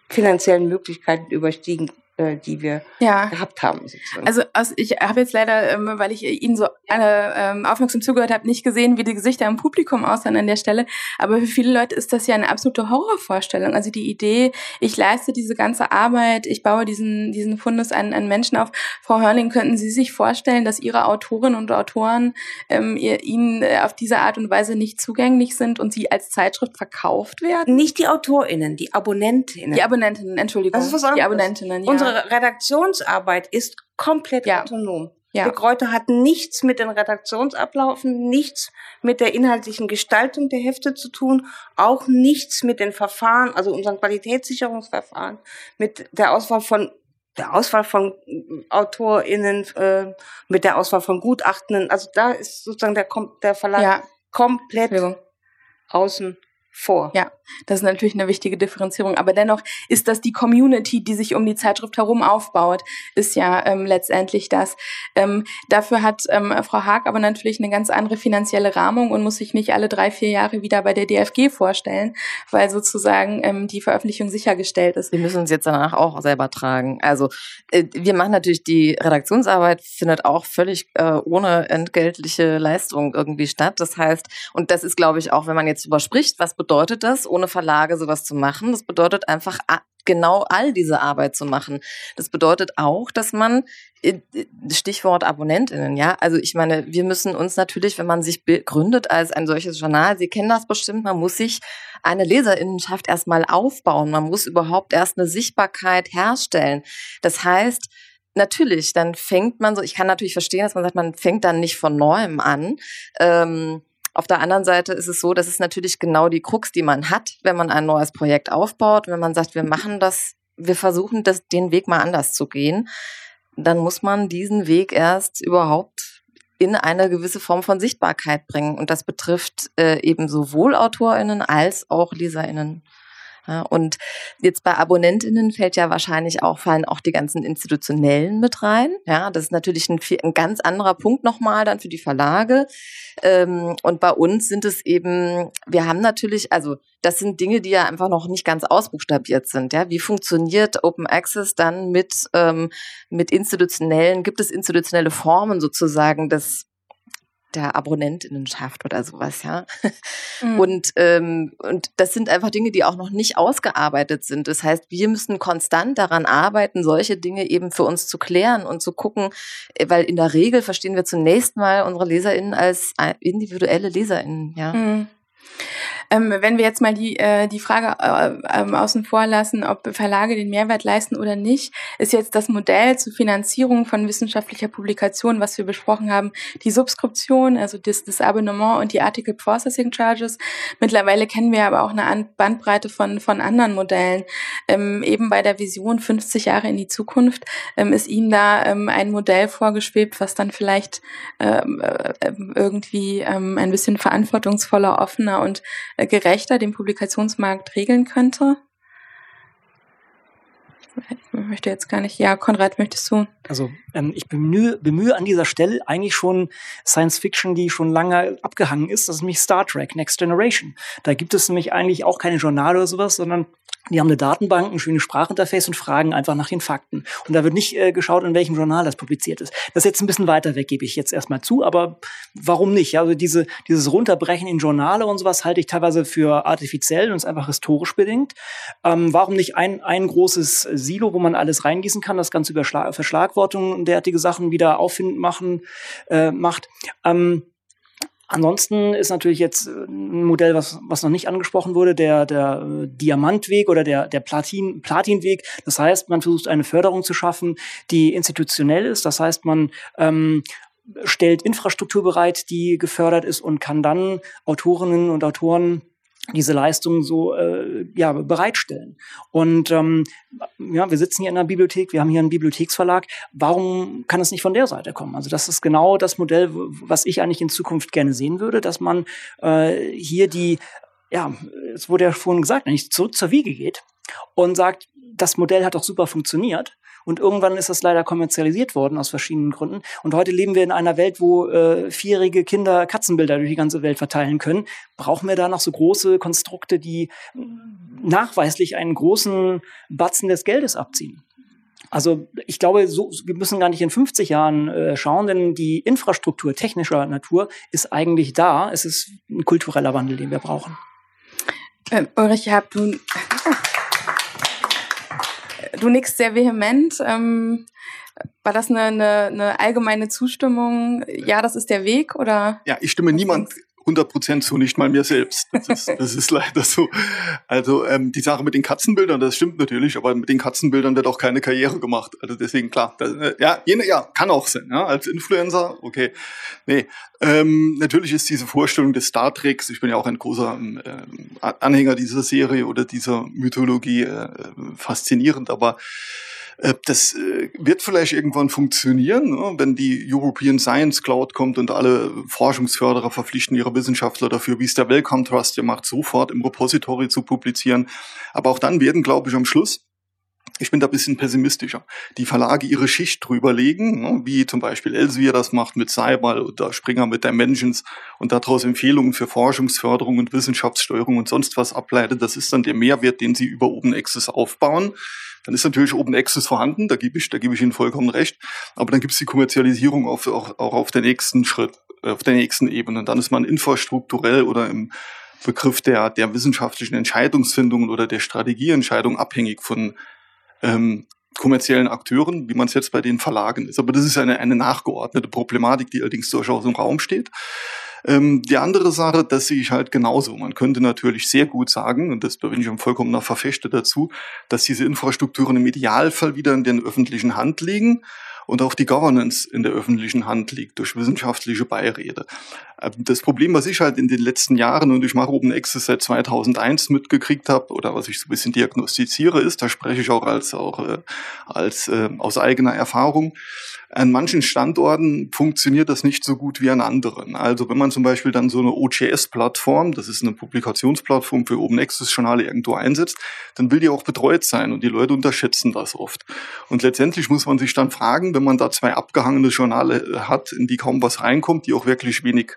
finanziellen Möglichkeiten überstiegen, äh, die wir ja. gehabt haben. Sozusagen. Also aus, ich habe jetzt leider, ähm, weil ich Ihnen so eine, ähm, aufmerksam zugehört habe, nicht gesehen, wie die Gesichter im Publikum aussehen an der Stelle. Aber für viele Leute ist das ja eine absolute Horrorvorstellung. Also die Idee, ich leiste diese ganze Arbeit, ich baue diesen, diesen Fundus an, an Menschen auf. Frau Hörling, könnten Sie sich vorstellen, dass Ihre Autorinnen und Autoren ähm, ihr, Ihnen äh, auf diese Art und Weise nicht zugänglich sind und Sie als Zeitschrift verkauft werden? Nicht die AutorInnen, die AbonnentInnen. Die AbonnentInnen, Entschuldigung. Das ist was Die AbonnentInnen, ja. Unsere unsere Redaktionsarbeit ist komplett ja. autonom. Ja. Die Kräuter hat nichts mit den Redaktionsablaufen, nichts mit der inhaltlichen Gestaltung der Hefte zu tun, auch nichts mit den Verfahren, also unseren Qualitätssicherungsverfahren, mit der Auswahl von der Auswahl von AutorInnen, äh, mit der Auswahl von Gutachtenden. Also da ist sozusagen der, der Verlag ja. komplett außen vor. Ja, das ist natürlich eine wichtige Differenzierung. Aber dennoch ist das die Community, die sich um die Zeitschrift herum aufbaut, ist ja ähm, letztendlich das. Ähm, dafür hat ähm, Frau Haag aber natürlich eine ganz andere finanzielle Rahmung und muss sich nicht alle drei, vier Jahre wieder bei der DFG vorstellen, weil sozusagen ähm, die Veröffentlichung sichergestellt ist. Wir müssen uns jetzt danach auch selber tragen. Also äh, wir machen natürlich die Redaktionsarbeit, findet auch völlig äh, ohne entgeltliche Leistung irgendwie statt. Das heißt, und das ist, glaube ich, auch, wenn man jetzt überspricht, was bedeutet das, ohne Verlage sowas zu machen? Das bedeutet einfach genau all diese Arbeit zu machen. Das bedeutet auch, dass man äh, Stichwort Abonnentinnen, ja. Also ich meine, wir müssen uns natürlich, wenn man sich gründet als ein solches Journal, Sie kennen das bestimmt, man muss sich eine Leserinnenschaft erstmal aufbauen. Man muss überhaupt erst eine Sichtbarkeit herstellen. Das heißt, natürlich, dann fängt man so, ich kann natürlich verstehen, dass man sagt, man fängt dann nicht von neuem an. Ähm, auf der anderen Seite ist es so, dass es natürlich genau die Krux, die man hat, wenn man ein neues Projekt aufbaut, wenn man sagt, wir machen das, wir versuchen das, den Weg mal anders zu gehen, dann muss man diesen Weg erst überhaupt in eine gewisse Form von Sichtbarkeit bringen. Und das betrifft äh, eben sowohl AutorInnen als auch LeserInnen. Ja, und jetzt bei Abonnentinnen fällt ja wahrscheinlich auch, fallen auch die ganzen institutionellen mit rein. Ja, das ist natürlich ein, ein ganz anderer Punkt nochmal dann für die Verlage. Ähm, und bei uns sind es eben, wir haben natürlich, also das sind Dinge, die ja einfach noch nicht ganz ausbuchstabiert sind. Ja, wie funktioniert Open Access dann mit ähm, mit institutionellen? Gibt es institutionelle Formen sozusagen des der Abonnentinnenschaft oder sowas, ja. Mhm. Und, ähm, und das sind einfach Dinge, die auch noch nicht ausgearbeitet sind. Das heißt, wir müssen konstant daran arbeiten, solche Dinge eben für uns zu klären und zu gucken, äh, weil in der Regel verstehen wir zunächst mal unsere LeserInnen als äh, individuelle LeserInnen, ja. Mhm. Ähm, wenn wir jetzt mal die, äh, die Frage äh, äh, außen vor lassen, ob Verlage den Mehrwert leisten oder nicht, ist jetzt das Modell zur Finanzierung von wissenschaftlicher Publikation, was wir besprochen haben, die Subskription, also das, das Abonnement und die Article Processing Charges. Mittlerweile kennen wir aber auch eine Bandbreite von, von anderen Modellen. Ähm, eben bei der Vision 50 Jahre in die Zukunft ähm, ist Ihnen da ähm, ein Modell vorgeschwebt, was dann vielleicht ähm, äh, irgendwie ähm, ein bisschen verantwortungsvoller, offener und gerechter den Publikationsmarkt regeln könnte? Ich möchte jetzt gar nicht. Ja, Konrad, möchtest du? Also ähm, ich bemühe, bemühe an dieser Stelle eigentlich schon Science Fiction, die schon lange abgehangen ist. Das ist nämlich Star Trek Next Generation. Da gibt es nämlich eigentlich auch keine Journale oder sowas, sondern die haben eine Datenbank, ein schönes Sprachinterface und fragen einfach nach den Fakten. Und da wird nicht äh, geschaut, in welchem Journal das publiziert ist. Das ist jetzt ein bisschen weiter weg, gebe ich jetzt erstmal zu, aber warum nicht? Also diese, dieses Runterbrechen in Journale und sowas halte ich teilweise für artifiziell und ist einfach historisch bedingt. Ähm, warum nicht ein, ein großes Silo, wo man alles reingießen kann, das Ganze über Schla Verschlagwortung und derartige Sachen wieder auffinden machen, äh, macht? Ähm, Ansonsten ist natürlich jetzt äh, ein Modell, was, was noch nicht angesprochen wurde, der, der äh, Diamantweg oder der, der Platin, Platinweg. Das heißt, man versucht eine Förderung zu schaffen, die institutionell ist. Das heißt, man ähm, stellt Infrastruktur bereit, die gefördert ist und kann dann Autorinnen und Autoren diese Leistung so äh, ja, bereitstellen. Und ähm, ja, wir sitzen hier in einer Bibliothek, wir haben hier einen Bibliotheksverlag. Warum kann es nicht von der Seite kommen? Also das ist genau das Modell, was ich eigentlich in Zukunft gerne sehen würde, dass man äh, hier die, ja, es wurde ja vorhin gesagt, nicht zurück zur Wiege geht und sagt, das Modell hat doch super funktioniert. Und irgendwann ist das leider kommerzialisiert worden aus verschiedenen Gründen. Und heute leben wir in einer Welt, wo äh, vierjährige Kinder Katzenbilder durch die ganze Welt verteilen können. Brauchen wir da noch so große Konstrukte, die nachweislich einen großen Batzen des Geldes abziehen? Also ich glaube, so, wir müssen gar nicht in 50 Jahren äh, schauen, denn die Infrastruktur technischer Natur ist eigentlich da. Es ist ein kultureller Wandel, den wir brauchen. Ähm, Ulrich, habt du du nickst sehr vehement. Ähm, war das eine, eine, eine allgemeine Zustimmung? Ja, das ist der Weg oder? Ja, ich stimme niemand 100 Prozent zu, nicht mal mir selbst. Das ist, das ist leider so. Also ähm, die Sache mit den Katzenbildern, das stimmt natürlich, aber mit den Katzenbildern wird auch keine Karriere gemacht. Also deswegen klar, das, äh, ja, jene, ja, kann auch sein. Ja, als Influencer, okay, nee. Ähm, natürlich ist diese Vorstellung des Star Treks, ich bin ja auch ein großer äh, Anhänger dieser Serie oder dieser Mythologie, äh, faszinierend, aber äh, das äh, wird vielleicht irgendwann funktionieren, ne, wenn die European Science Cloud kommt und alle Forschungsförderer verpflichten ihre Wissenschaftler dafür, wie es der Wellcome Trust ja macht, sofort im Repository zu publizieren. Aber auch dann werden, glaube ich, am Schluss ich bin da ein bisschen pessimistischer. Die Verlage ihre Schicht drüber legen, ne, wie zum Beispiel Elsevier das macht mit Cybal oder Springer mit Dimensions und daraus Empfehlungen für Forschungsförderung und Wissenschaftssteuerung und sonst was ableitet. Das ist dann der Mehrwert, den sie über Open Access aufbauen. Dann ist natürlich Open Access vorhanden, da gebe ich, da gebe ich Ihnen vollkommen recht. Aber dann gibt es die Kommerzialisierung auf, auch, auch auf der nächsten Schritt, äh, auf der nächsten Ebene. Dann ist man infrastrukturell oder im Begriff der, der wissenschaftlichen Entscheidungsfindung oder der Strategieentscheidung abhängig von ähm, kommerziellen Akteuren, wie man es jetzt bei den Verlagen ist. Aber das ist eine, eine nachgeordnete Problematik, die allerdings durchaus im Raum steht. Ähm, die andere Sache, das sehe ich halt genauso. Man könnte natürlich sehr gut sagen, und das bin ich ein vollkommener Verfechter dazu, dass diese Infrastrukturen im Idealfall wieder in den öffentlichen Hand liegen und auch die Governance in der öffentlichen Hand liegt durch wissenschaftliche Beiräte. Ähm, das Problem, was ich halt in den letzten Jahren und ich mache Open Access seit 2001 mitgekriegt habe oder was ich so ein bisschen diagnostiziere, ist, da spreche ich auch als auch äh, als äh, aus eigener Erfahrung, an manchen Standorten funktioniert das nicht so gut wie an anderen. Also wenn man zum Beispiel dann so eine OGS-Plattform, das ist eine Publikationsplattform für Open Access Journale irgendwo einsetzt, dann will die auch betreut sein und die Leute unterschätzen das oft. Und letztendlich muss man sich dann fragen, wenn man da zwei abgehangene Journale äh, hat, in die kaum was reinkommt, die auch wirklich wenig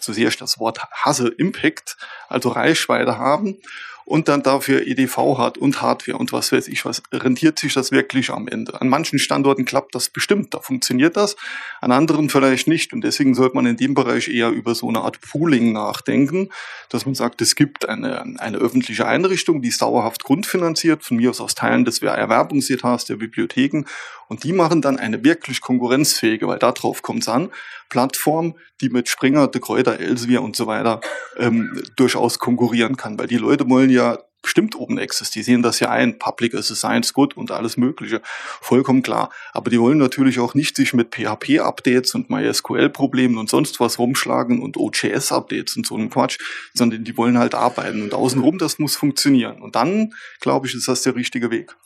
so sehr ich das Wort hasse, Impact, also Reichweite haben und dann dafür EDV hat und Hardware und was weiß ich was, rentiert sich das wirklich am Ende. An manchen Standorten klappt das bestimmt, da funktioniert das, an anderen vielleicht nicht. Und deswegen sollte man in dem Bereich eher über so eine Art Pooling nachdenken, dass man sagt, es gibt eine, eine öffentliche Einrichtung, die ist dauerhaft grundfinanziert, von mir aus aus Teilen des Erwerbungsetats der Bibliotheken und die machen dann eine wirklich konkurrenzfähige, weil darauf kommt es an, Plattform, die mit Springer, De Kräuter, Elsevier und so weiter ähm, durchaus konkurrieren kann. Weil die Leute wollen ja bestimmt Open Access, die sehen das ja ein, Public as a Science Good und alles Mögliche, vollkommen klar. Aber die wollen natürlich auch nicht sich mit PHP-Updates und MySQL-Problemen und sonst was rumschlagen und OCS-Updates und so einem Quatsch, sondern die wollen halt arbeiten und außenrum, das muss funktionieren. Und dann, glaube ich, ist das der richtige Weg.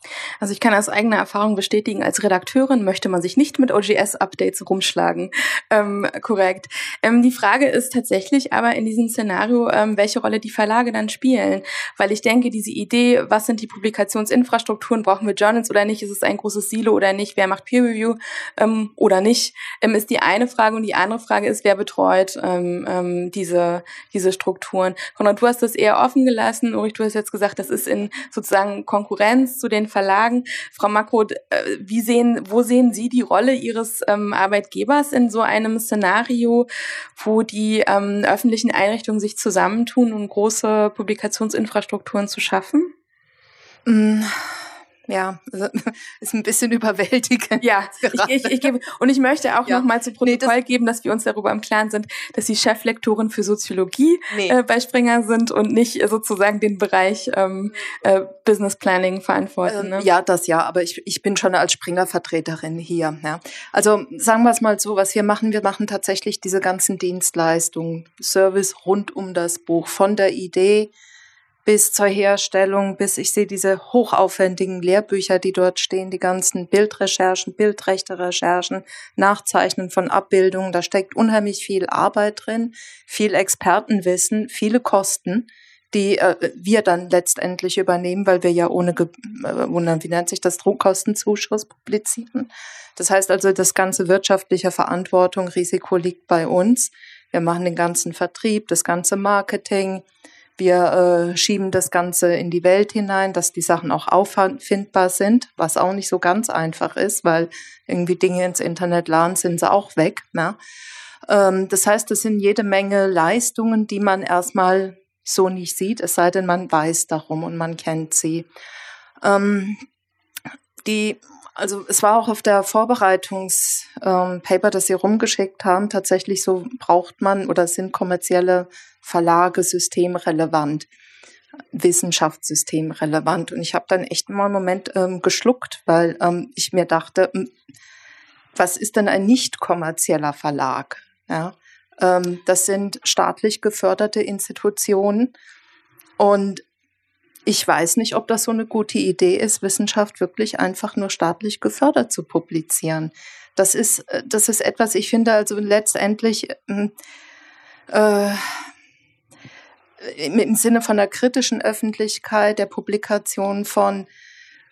Also ich kann aus eigener Erfahrung bestätigen, als Redakteurin möchte man sich nicht mit OGS-Updates rumschlagen. Ähm, korrekt. Ähm, die Frage ist tatsächlich aber in diesem Szenario, ähm, welche Rolle die Verlage dann spielen, weil ich denke, denke, diese Idee, was sind die Publikationsinfrastrukturen, brauchen wir Journals oder nicht, ist es ein großes Silo oder nicht, wer macht Peer Review ähm, oder nicht, ähm, ist die eine Frage. Und die andere Frage ist, wer betreut ähm, ähm, diese, diese Strukturen. Konrad, du hast das eher offen gelassen, Ulrich, du hast jetzt gesagt, das ist in sozusagen Konkurrenz zu den Verlagen. Frau Makro, äh, wie sehen, wo sehen Sie die Rolle Ihres ähm, Arbeitgebers in so einem Szenario, wo die ähm, öffentlichen Einrichtungen sich zusammentun und große Publikationsinfrastrukturen zu schaffen? Mm, ja, also, ist ein bisschen überwältigend. Ja, ich, ich, ich gebe, und ich möchte auch ja. noch mal zu Protokoll nee, das, geben, dass wir uns darüber im Klaren sind, dass Sie Cheflektorin für Soziologie nee. äh, bei Springer sind und nicht äh, sozusagen den Bereich ähm, äh, Business Planning verantworten. Ne? ja, das ja, aber ich, ich bin schon als Springer-Vertreterin hier. Ja. Also sagen wir es mal so, was wir machen, wir machen tatsächlich diese ganzen Dienstleistungen, Service rund um das Buch, von der Idee bis zur Herstellung, bis ich sehe diese hochaufwendigen Lehrbücher, die dort stehen, die ganzen Bildrecherchen, Bildrechte-Recherchen, Nachzeichnen von Abbildungen. Da steckt unheimlich viel Arbeit drin, viel Expertenwissen, viele Kosten, die äh, wir dann letztendlich übernehmen, weil wir ja ohne, äh, ohne, wie nennt sich das, Druckkostenzuschuss publizieren. Das heißt also, das ganze wirtschaftliche Verantwortung, Risiko liegt bei uns. Wir machen den ganzen Vertrieb, das ganze Marketing, wir äh, schieben das Ganze in die Welt hinein, dass die Sachen auch auffindbar sind, was auch nicht so ganz einfach ist, weil irgendwie Dinge ins Internet laden, sind sie auch weg. Ne? Ähm, das heißt, es sind jede Menge Leistungen, die man erstmal so nicht sieht, es sei denn, man weiß darum und man kennt sie. Ähm, die also es war auch auf der Vorbereitungspaper, ähm, das Sie rumgeschickt haben, tatsächlich so braucht man oder sind kommerzielle Verlage systemrelevant, Wissenschaftssystemrelevant. Und ich habe dann echt mal einen Moment ähm, geschluckt, weil ähm, ich mir dachte, hm, was ist denn ein nicht kommerzieller Verlag? Ja, ähm, das sind staatlich geförderte Institutionen und ich weiß nicht, ob das so eine gute Idee ist, Wissenschaft wirklich einfach nur staatlich gefördert zu publizieren. Das ist, äh, das ist etwas, ich finde also letztendlich ähm, äh, im Sinne von der kritischen Öffentlichkeit, der Publikation von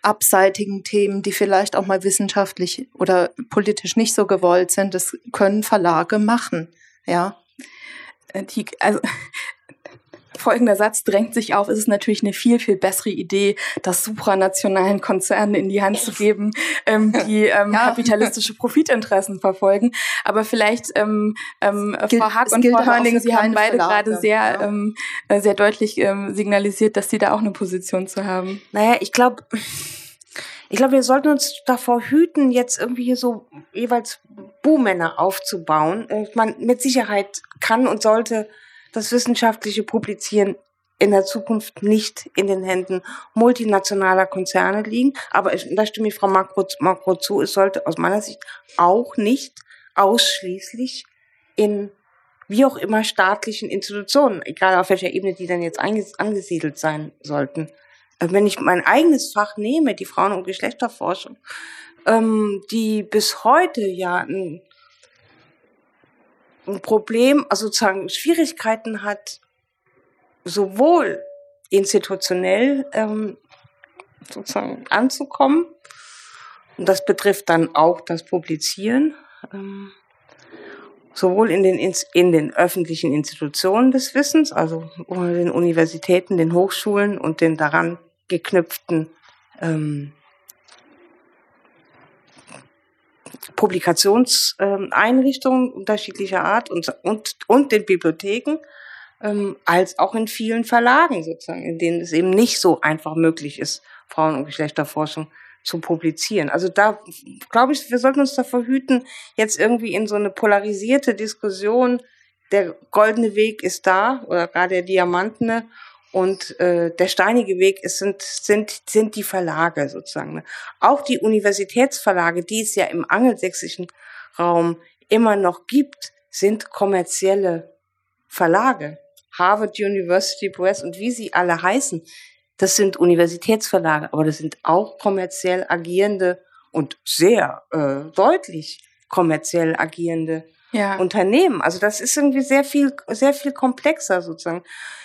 abseitigen Themen, die vielleicht auch mal wissenschaftlich oder politisch nicht so gewollt sind, das können Verlage machen, ja. Äh, die, also folgender Satz drängt sich auf, ist es natürlich eine viel, viel bessere Idee, das supranationalen Konzernen in die Hand zu geben, ähm, die ähm, ja. kapitalistische Profitinteressen verfolgen. Aber vielleicht, ähm, ähm, gilt, Frau Haag und Frau Hörning, Sie haben beide gerade sehr, ja. ähm, äh, sehr deutlich ähm, signalisiert, dass Sie da auch eine Position zu haben. Naja, ich glaube, ich glaube, wir sollten uns davor hüten, jetzt irgendwie hier so jeweils Buhmänner aufzubauen. Man mit Sicherheit kann und sollte das wissenschaftliche Publizieren in der Zukunft nicht in den Händen multinationaler Konzerne liegen. Aber da stimme ich Frau Makro, Makro zu, es sollte aus meiner Sicht auch nicht ausschließlich in wie auch immer staatlichen Institutionen, egal auf welcher Ebene die dann jetzt angesiedelt sein sollten. Äh, wenn ich mein eigenes Fach nehme, die Frauen- und Geschlechterforschung, ähm, die bis heute ja ein ein Problem, also sozusagen Schwierigkeiten hat, sowohl institutionell ähm, sozusagen anzukommen, und das betrifft dann auch das Publizieren, ähm, sowohl in den, in den öffentlichen Institutionen des Wissens, also den Universitäten, den Hochschulen und den daran geknüpften ähm, Publikationseinrichtungen unterschiedlicher Art und, und, und den Bibliotheken, ähm, als auch in vielen Verlagen sozusagen, in denen es eben nicht so einfach möglich ist, Frauen- und Geschlechterforschung zu publizieren. Also da glaube ich, wir sollten uns davor hüten, jetzt irgendwie in so eine polarisierte Diskussion, der goldene Weg ist da oder gerade der diamantene und äh, der steinige Weg ist, sind, sind, sind die Verlage sozusagen. Ne? Auch die Universitätsverlage, die es ja im angelsächsischen Raum immer noch gibt, sind kommerzielle Verlage. Harvard University Press und wie sie alle heißen, das sind Universitätsverlage, aber das sind auch kommerziell agierende und sehr äh, deutlich kommerziell agierende ja. Unternehmen. Also das ist irgendwie sehr viel, sehr viel komplexer sozusagen.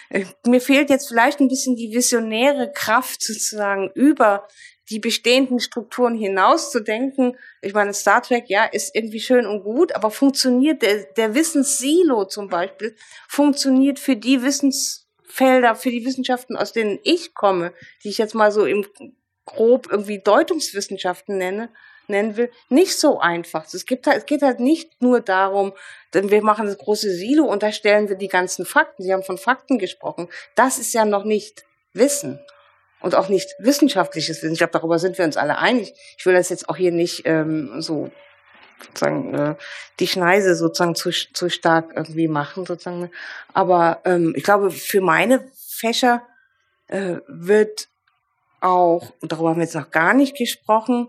Äh, mir fehlt jetzt vielleicht ein bisschen die visionäre Kraft sozusagen über die bestehenden Strukturen hinauszudenken. Ich meine, Star Trek, ja, ist irgendwie schön und gut, aber funktioniert der, der Wissenssilo zum Beispiel, funktioniert für die Wissensfelder, für die Wissenschaften, aus denen ich komme, die ich jetzt mal so im grob irgendwie Deutungswissenschaften nenne, nennen will, nicht so einfach. Es, gibt halt, es geht halt nicht nur darum, denn wir machen das große Silo und da stellen wir die ganzen Fakten. Sie haben von Fakten gesprochen. Das ist ja noch nicht Wissen und auch nicht wissenschaftliches Wissen. Ich glaube, darüber sind wir uns alle einig. Ich will das jetzt auch hier nicht ähm, so sozusagen äh, die Schneise sozusagen zu, zu stark irgendwie machen sozusagen. Aber ähm, ich glaube, für meine Fächer äh, wird auch, darüber haben wir jetzt noch gar nicht gesprochen,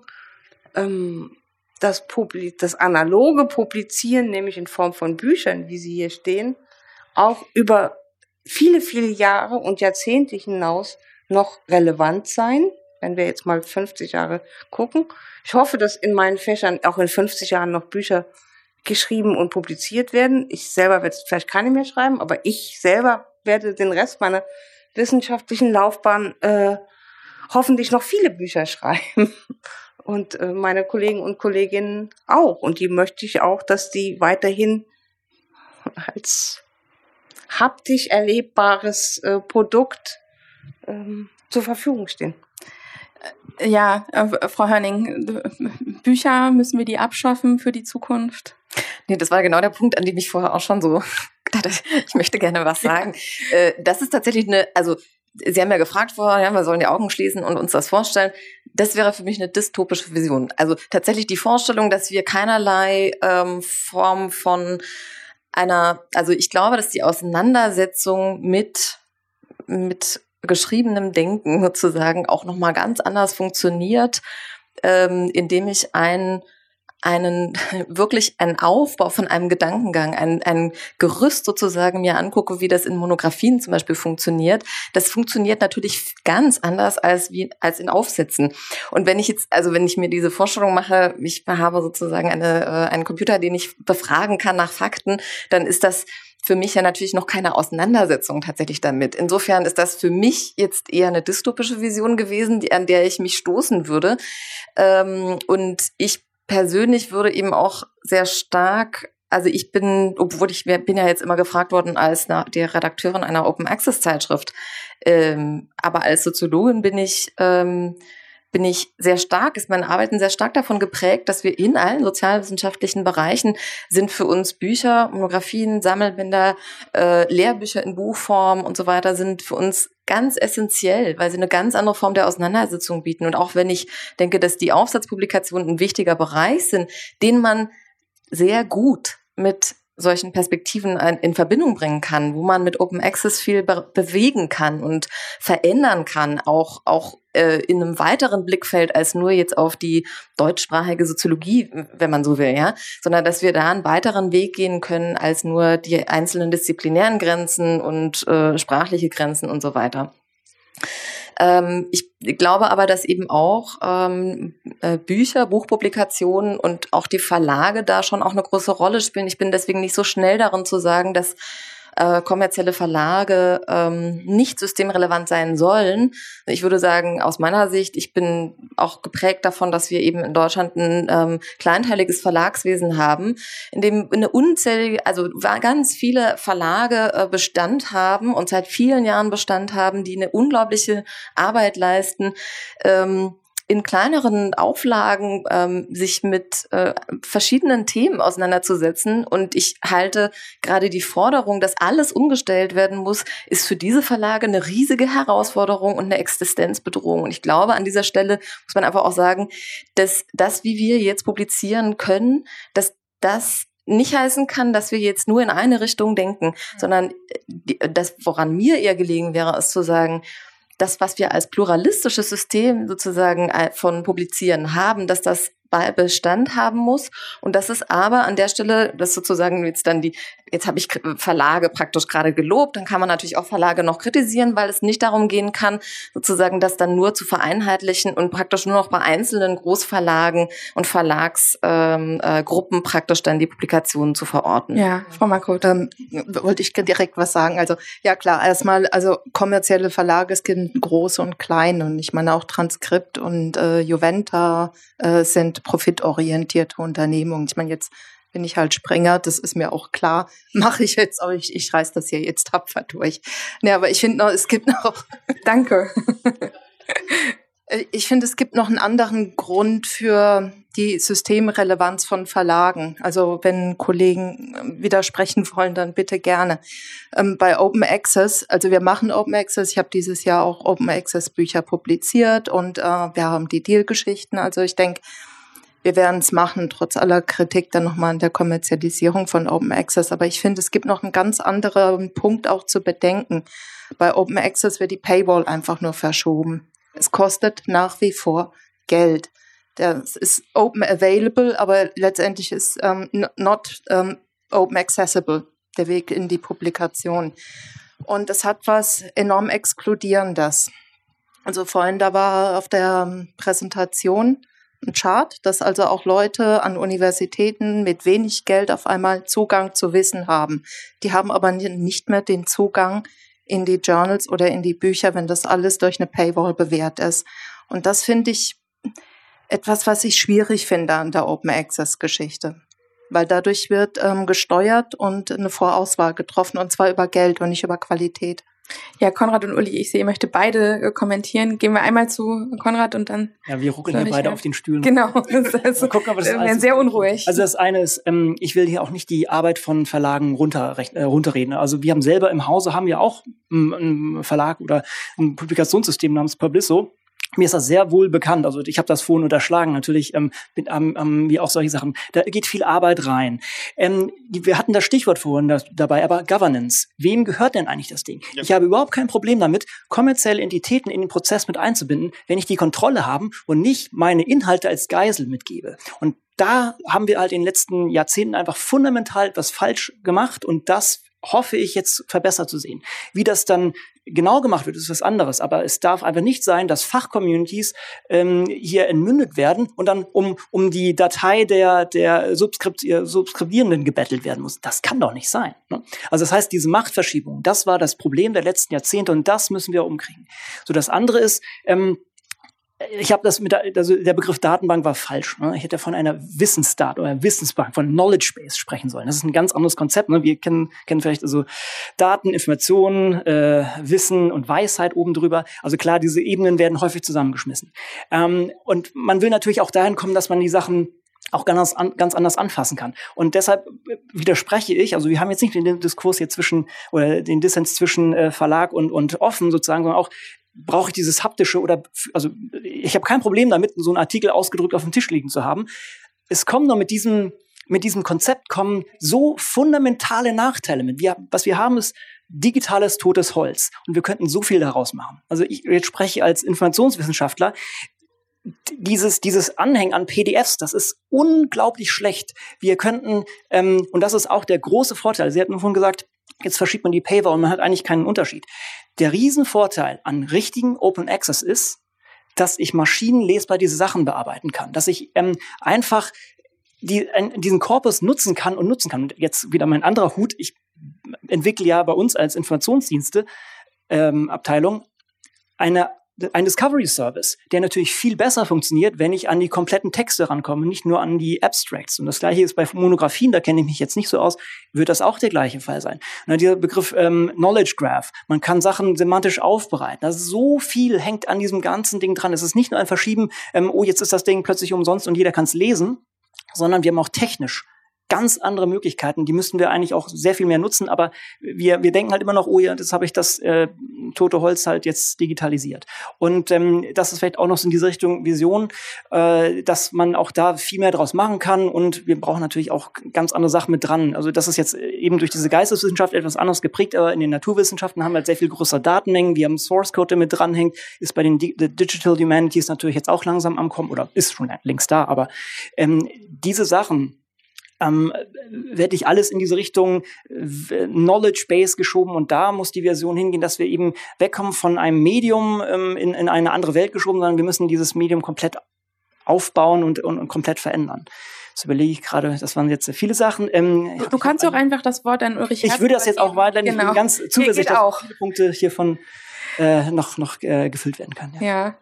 ähm, das, das analoge Publizieren, nämlich in Form von Büchern, wie sie hier stehen, auch über viele, viele Jahre und Jahrzehnte hinaus noch relevant sein, wenn wir jetzt mal 50 Jahre gucken. Ich hoffe, dass in meinen Fächern auch in 50 Jahren noch Bücher geschrieben und publiziert werden. Ich selber werde vielleicht keine mehr schreiben, aber ich selber werde den Rest meiner wissenschaftlichen Laufbahn äh, hoffentlich noch viele Bücher schreiben und äh, meine Kollegen und Kolleginnen auch. Und die möchte ich auch, dass die weiterhin als haptisch erlebbares äh, Produkt ähm, zur Verfügung stehen. Äh, ja, äh, Frau Hörning, Bücher müssen wir die abschaffen für die Zukunft? Nee, das war genau der Punkt, an dem ich vorher auch schon so gedacht ich möchte gerne was sagen. Das ist tatsächlich eine, also Sie haben ja gefragt vorher, ja, wir sollen die Augen schließen und uns das vorstellen. Das wäre für mich eine dystopische Vision. Also tatsächlich die Vorstellung, dass wir keinerlei ähm, Form von einer, also ich glaube, dass die Auseinandersetzung mit mit geschriebenem Denken sozusagen auch noch mal ganz anders funktioniert, ähm, indem ich ein einen wirklich einen Aufbau von einem Gedankengang, ein, ein Gerüst sozusagen mir angucke, wie das in Monografien zum Beispiel funktioniert, das funktioniert natürlich ganz anders als wie als in Aufsätzen. Und wenn ich jetzt, also wenn ich mir diese Vorstellung mache, ich habe sozusagen eine, äh, einen Computer, den ich befragen kann nach Fakten, dann ist das für mich ja natürlich noch keine Auseinandersetzung tatsächlich damit. Insofern ist das für mich jetzt eher eine dystopische Vision gewesen, die, an der ich mich stoßen würde. Ähm, und ich persönlich würde eben auch sehr stark also ich bin, obwohl ich bin ja jetzt immer gefragt worden als eine, die Redakteurin einer Open Access Zeitschrift, ähm, aber als Soziologin bin ich ähm, bin ich sehr stark, ist mein Arbeiten sehr stark davon geprägt, dass wir in allen sozialwissenschaftlichen Bereichen sind für uns Bücher, Monografien, Sammelbänder, äh, Lehrbücher in Buchform und so weiter sind für uns ganz essentiell, weil sie eine ganz andere Form der Auseinandersetzung bieten. Und auch wenn ich denke, dass die Aufsatzpublikationen ein wichtiger Bereich sind, den man sehr gut mit solchen Perspektiven in Verbindung bringen kann, wo man mit Open Access viel be bewegen kann und verändern kann, auch, auch äh, in einem weiteren Blickfeld als nur jetzt auf die deutschsprachige Soziologie, wenn man so will, ja, sondern dass wir da einen weiteren Weg gehen können als nur die einzelnen disziplinären Grenzen und äh, sprachliche Grenzen und so weiter. Ähm, ich glaube aber, dass eben auch ähm, äh, Bücher, Buchpublikationen und auch die Verlage da schon auch eine große Rolle spielen. Ich bin deswegen nicht so schnell darin zu sagen, dass äh, kommerzielle Verlage ähm, nicht systemrelevant sein sollen. Ich würde sagen, aus meiner Sicht, ich bin auch geprägt davon, dass wir eben in Deutschland ein ähm, kleinteiliges Verlagswesen haben, in dem eine unzählige, also ganz viele Verlage äh, Bestand haben und seit vielen Jahren Bestand haben, die eine unglaubliche Arbeit leisten. Ähm, in kleineren Auflagen ähm, sich mit äh, verschiedenen Themen auseinanderzusetzen. Und ich halte gerade die Forderung, dass alles umgestellt werden muss, ist für diese Verlage eine riesige Herausforderung und eine Existenzbedrohung. Und ich glaube, an dieser Stelle muss man einfach auch sagen, dass das, wie wir jetzt publizieren können, dass das nicht heißen kann, dass wir jetzt nur in eine Richtung denken, sondern äh, das, woran mir eher gelegen wäre, ist zu sagen, das, was wir als pluralistisches System sozusagen äh, von Publizieren haben, dass das Bestand haben muss und das ist aber an der Stelle, das sozusagen jetzt dann die, jetzt habe ich Verlage praktisch gerade gelobt, dann kann man natürlich auch Verlage noch kritisieren, weil es nicht darum gehen kann, sozusagen das dann nur zu vereinheitlichen und praktisch nur noch bei einzelnen Großverlagen und Verlagsgruppen ähm, äh, praktisch dann die Publikationen zu verorten. Ja, Frau Marco, dann wollte ich direkt was sagen. Also ja klar, erstmal, also kommerzielle Verlage, es gibt große und kleine und ich meine auch Transkript und äh, Juventa äh, sind profitorientierte Unternehmungen. Ich meine, jetzt bin ich halt Sprenger, das ist mir auch klar. Mache ich jetzt, aber ich, ich reiß das hier jetzt tapfer durch. Nee, aber ich finde noch, es gibt noch. Danke. ich finde, es gibt noch einen anderen Grund für die Systemrelevanz von Verlagen. Also wenn Kollegen widersprechen wollen, dann bitte gerne. Ähm, bei Open Access, also wir machen Open Access, ich habe dieses Jahr auch Open Access Bücher publiziert und äh, wir haben die Deal-Geschichten. Also ich denke, wir werden es machen, trotz aller Kritik dann nochmal an der Kommerzialisierung von Open Access. Aber ich finde, es gibt noch einen ganz anderen Punkt auch zu bedenken. Bei Open Access wird die Paywall einfach nur verschoben. Es kostet nach wie vor Geld. Das ist open available, aber letztendlich ist um, not um, open accessible der Weg in die Publikation. Und es hat was enorm Exkludierendes. Also vorhin, da war auf der Präsentation Chart, dass also auch Leute an Universitäten mit wenig Geld auf einmal Zugang zu Wissen haben. Die haben aber nicht mehr den Zugang in die Journals oder in die Bücher, wenn das alles durch eine Paywall bewährt ist. Und das finde ich etwas, was ich schwierig finde an der Open Access Geschichte. Weil dadurch wird ähm, gesteuert und eine Vorauswahl getroffen und zwar über Geld und nicht über Qualität. Ja, Konrad und Uli, ich sehe, ihr möchte beide äh, kommentieren. Gehen wir einmal zu Konrad und dann. Ja, wir ruckeln ja beide auf den Stühlen. Genau. Das also, gucken, das wir sehr unruhig. Also das eine ist, ähm, ich will hier auch nicht die Arbeit von Verlagen runter, äh, runterreden. Also wir haben selber im Hause haben wir auch einen Verlag oder ein Publikationssystem namens Publisso mir ist das sehr wohl bekannt. Also ich habe das vorhin unterschlagen. Natürlich ähm, mit, ähm, ähm, wie auch solche Sachen. Da geht viel Arbeit rein. Ähm, wir hatten das Stichwort vorhin das, dabei, aber Governance. Wem gehört denn eigentlich das Ding? Ja. Ich habe überhaupt kein Problem damit, kommerzielle Entitäten in den Prozess mit einzubinden, wenn ich die Kontrolle haben und nicht meine Inhalte als Geisel mitgebe. Und da haben wir halt in den letzten Jahrzehnten einfach fundamental etwas falsch gemacht und das hoffe ich jetzt verbessert zu sehen. Wie das dann genau gemacht wird, ist was anderes. Aber es darf einfach nicht sein, dass Fachcommunities ähm, hier entmündet werden und dann um, um die Datei der, der Subskript, Subskribierenden gebettelt werden muss. Das kann doch nicht sein. Ne? Also das heißt, diese Machtverschiebung, das war das Problem der letzten Jahrzehnte und das müssen wir umkriegen. So das andere ist, ähm, ich habe das mit der, also der Begriff Datenbank war falsch. Ne? Ich hätte von einer Wissensdat oder Wissensbank, von Knowledge Base sprechen sollen. Das ist ein ganz anderes Konzept. Ne? Wir kennen, kennen vielleicht also Daten, Informationen, äh, Wissen und Weisheit oben drüber. Also klar, diese Ebenen werden häufig zusammengeschmissen. Ähm, und man will natürlich auch dahin kommen, dass man die Sachen auch ganz, ganz anders anfassen kann. Und deshalb widerspreche ich, also wir haben jetzt nicht den Diskurs hier zwischen oder den Dissens zwischen äh, Verlag und, und offen sozusagen, sondern auch brauche ich dieses haptische oder also ich habe kein Problem damit, so einen Artikel ausgedrückt auf dem Tisch liegen zu haben. Es kommen nur mit diesem mit diesem Konzept kommen so fundamentale Nachteile mit. Wir, was wir haben ist digitales totes Holz und wir könnten so viel daraus machen. Also ich jetzt spreche als Informationswissenschaftler dieses, dieses Anhängen an PDFs, das ist unglaublich schlecht. Wir könnten, ähm, und das ist auch der große Vorteil, Sie hatten vorhin gesagt, jetzt verschiebt man die Paywall und man hat eigentlich keinen Unterschied. Der Riesenvorteil an richtigen Open Access ist, dass ich maschinenlesbar diese Sachen bearbeiten kann, dass ich ähm, einfach die, ein, diesen Korpus nutzen kann und nutzen kann. Und jetzt wieder mein anderer Hut. Ich entwickle ja bei uns als Informationsdienste ähm, Abteilung eine ein Discovery Service, der natürlich viel besser funktioniert, wenn ich an die kompletten Texte rankomme, nicht nur an die Abstracts. Und das gleiche ist bei Monographien, da kenne ich mich jetzt nicht so aus, wird das auch der gleiche Fall sein. Und dieser Begriff ähm, Knowledge Graph, man kann Sachen semantisch aufbereiten. Also so viel hängt an diesem ganzen Ding dran. Es ist nicht nur ein Verschieben, ähm, oh, jetzt ist das Ding plötzlich umsonst und jeder kann es lesen, sondern wir haben auch technisch ganz andere Möglichkeiten. Die müssten wir eigentlich auch sehr viel mehr nutzen, aber wir, wir denken halt immer noch, oh ja, das habe ich das äh, tote Holz halt jetzt digitalisiert. Und ähm, das ist vielleicht auch noch so in diese Richtung Vision, äh, dass man auch da viel mehr draus machen kann und wir brauchen natürlich auch ganz andere Sachen mit dran. Also das ist jetzt eben durch diese Geisteswissenschaft etwas anders geprägt, aber in den Naturwissenschaften haben wir halt sehr viel größere Datenmengen, wir haben Source Code, der mit dranhängt, ist bei den Di Digital Humanities natürlich jetzt auch langsam am Kommen oder ist schon längst da, aber ähm, diese Sachen, ähm, werde ich alles in diese Richtung äh, Knowledge Base geschoben und da muss die Version hingehen, dass wir eben wegkommen von einem Medium ähm, in, in eine andere Welt geschoben, sondern wir müssen dieses Medium komplett aufbauen und, und, und komplett verändern. Das überlege ich gerade, das waren jetzt viele Sachen. Ähm, du, kannst auch einfach das Wort an Ulrich Ich würde das jetzt auch weiterhin genau. ich bin genau. ganz zuversichtlich, dass viele Punkte hiervon äh, noch, noch äh, gefüllt werden können. Ja. ja.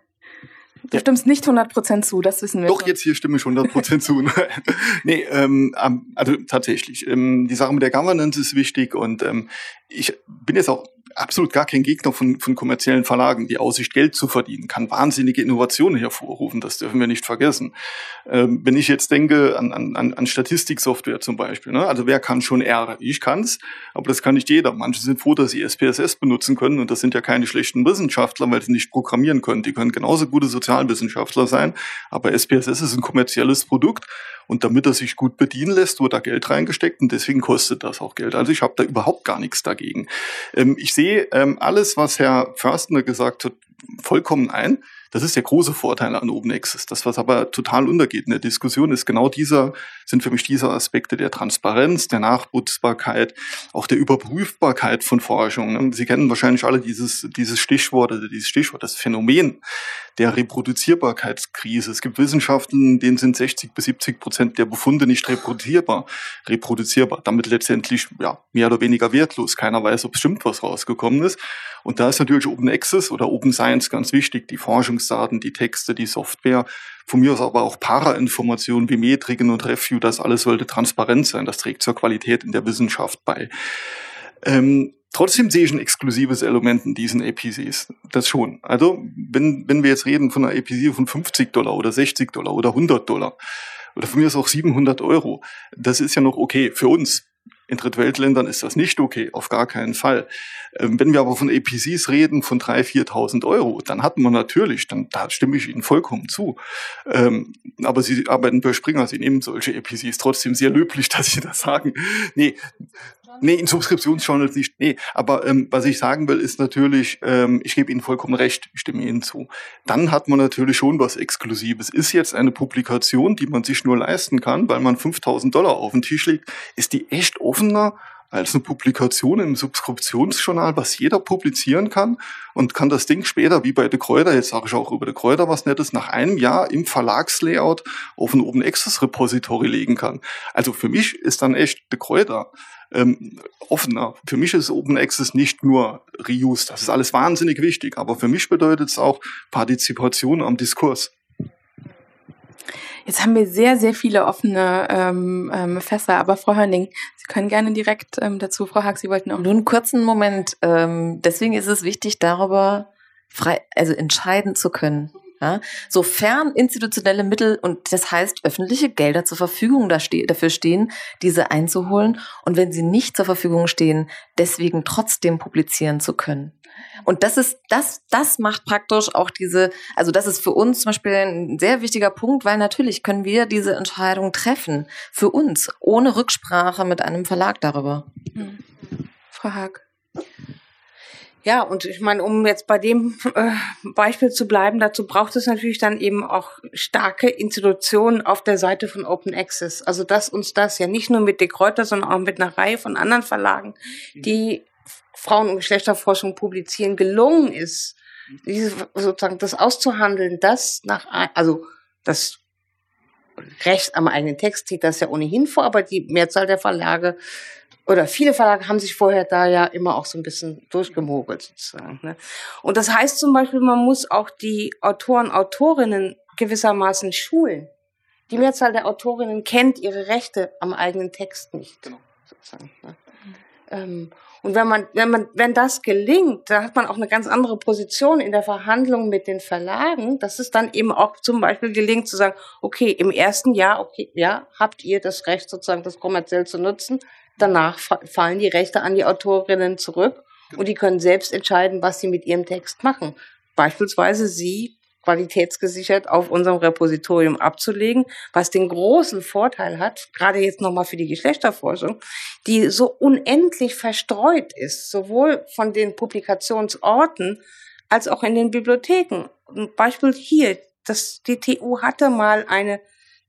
Du ja. stimmst nicht 100% zu, das wissen wir. Doch, schon. jetzt hier stimme ich 100% zu. nee, ähm, also tatsächlich. Ähm, die Sache mit der Governance ist wichtig und ähm, ich bin jetzt auch absolut gar kein Gegner von, von kommerziellen Verlagen. Die Aussicht, Geld zu verdienen, kann wahnsinnige Innovationen hervorrufen. Das dürfen wir nicht vergessen. Ähm, wenn ich jetzt denke an, an, an Statistiksoftware zum Beispiel, ne? also wer kann schon R? Ich kann's, aber das kann nicht jeder. Manche sind froh, dass sie SPSS benutzen können und das sind ja keine schlechten Wissenschaftler, weil sie nicht programmieren können. Die können genauso gute Sozialwissenschaftler sein, aber SPSS ist ein kommerzielles Produkt und damit er sich gut bedienen lässt, wird da Geld reingesteckt und deswegen kostet das auch Geld. Also ich habe da überhaupt gar nichts dagegen. Ähm, ich sehe ähm, alles, was Herr Förstner gesagt hat, vollkommen ein. Das ist der große Vorteil an Open Access. Das, was aber total untergeht in der Diskussion, ist genau dieser, sind für mich diese Aspekte der Transparenz, der Nachputzbarkeit, auch der Überprüfbarkeit von Forschung. Sie kennen wahrscheinlich alle dieses, dieses Stichwort oder dieses Stichwort, das Phänomen der Reproduzierbarkeitskrise. Es gibt Wissenschaften, denen sind 60 bis 70 Prozent der Befunde nicht reproduzierbar, reproduzierbar, damit letztendlich ja, mehr oder weniger wertlos. Keiner weiß, ob bestimmt was rausgekommen ist. Und da ist natürlich Open Access oder Open Science ganz wichtig. Die Forschungsdaten, die Texte, die Software, von mir aus aber auch Parainformationen wie Metriken und Review, das alles sollte transparent sein. Das trägt zur Qualität in der Wissenschaft bei. Ähm, Trotzdem sehe ich ein exklusives Element in diesen APCs. Das schon. Also, wenn, wenn wir jetzt reden von einer APC von 50 Dollar oder 60 Dollar oder 100 Dollar oder von mir ist auch 700 Euro, das ist ja noch okay für uns. In Drittweltländern ist das nicht okay, auf gar keinen Fall. Ähm, wenn wir aber von APCs reden von 3.000, 4.000 Euro, dann hat man natürlich, dann da stimme ich Ihnen vollkommen zu. Ähm, aber Sie arbeiten bei Springer, Sie nehmen solche APCs trotzdem sehr löblich, dass Sie das sagen. Nee, Nee, in Subskriptionsjournals nicht. Nee, aber ähm, was ich sagen will, ist natürlich, ähm, ich gebe Ihnen vollkommen recht, ich stimme Ihnen zu. Dann hat man natürlich schon was Exklusives. Ist jetzt eine Publikation, die man sich nur leisten kann, weil man 5000 Dollar auf den Tisch legt, ist die echt offener als eine Publikation im Subskriptionsjournal, was jeder publizieren kann und kann das Ding später, wie bei De Kräuter, jetzt sage ich auch über De Kräuter was Nettes, nach einem Jahr im Verlagslayout auf ein Open Access Repository legen kann. Also für mich ist dann echt De Kräuter ähm, offener. Für mich ist Open Access nicht nur Reuse, das ist alles wahnsinnig wichtig, aber für mich bedeutet es auch Partizipation am Diskurs. Jetzt haben wir sehr, sehr viele offene ähm, ähm, Fässer, aber Frau Hörning, Sie können gerne direkt ähm, dazu, Frau Haag, Sie wollten auch. Nur einen kurzen Moment. Ähm, deswegen ist es wichtig, darüber frei, also entscheiden zu können. Ja? Sofern institutionelle Mittel und das heißt öffentliche Gelder zur Verfügung dafür stehen, diese einzuholen und wenn sie nicht zur Verfügung stehen, deswegen trotzdem publizieren zu können. Und das ist, das, das macht praktisch auch diese, also das ist für uns zum Beispiel ein sehr wichtiger Punkt, weil natürlich können wir diese Entscheidung treffen. Für uns, ohne Rücksprache mit einem Verlag darüber. Hm. Frau Haag. Ja, und ich meine, um jetzt bei dem äh, Beispiel zu bleiben, dazu braucht es natürlich dann eben auch starke Institutionen auf der Seite von Open Access. Also dass uns das ja nicht nur mit De Kräuter, sondern auch mit einer Reihe von anderen Verlagen, die Frauen- und Geschlechterforschung publizieren, gelungen ist, diese, sozusagen das auszuhandeln, das nach, also das Recht am eigenen Text zieht das ja ohnehin vor, aber die Mehrzahl der Verlage oder viele Verlage haben sich vorher da ja immer auch so ein bisschen durchgemogelt sozusagen. Ne? Und das heißt zum Beispiel, man muss auch die Autoren, Autorinnen gewissermaßen schulen. Die Mehrzahl der Autorinnen kennt ihre Rechte am eigenen Text nicht. Genau. Sozusagen, ne? Ähm, und wenn man, wenn man, wenn das gelingt, dann hat man auch eine ganz andere Position in der Verhandlung mit den Verlagen, dass es dann eben auch zum Beispiel gelingt zu sagen, okay, im ersten Jahr, okay, ja, habt ihr das Recht sozusagen, das kommerziell zu nutzen. Danach fallen die Rechte an die Autorinnen zurück und die können selbst entscheiden, was sie mit ihrem Text machen. Beispielsweise sie qualitätsgesichert auf unserem Repositorium abzulegen, was den großen Vorteil hat, gerade jetzt nochmal für die Geschlechterforschung, die so unendlich verstreut ist, sowohl von den Publikationsorten als auch in den Bibliotheken. Ein Beispiel hier, das, die TU hatte mal eine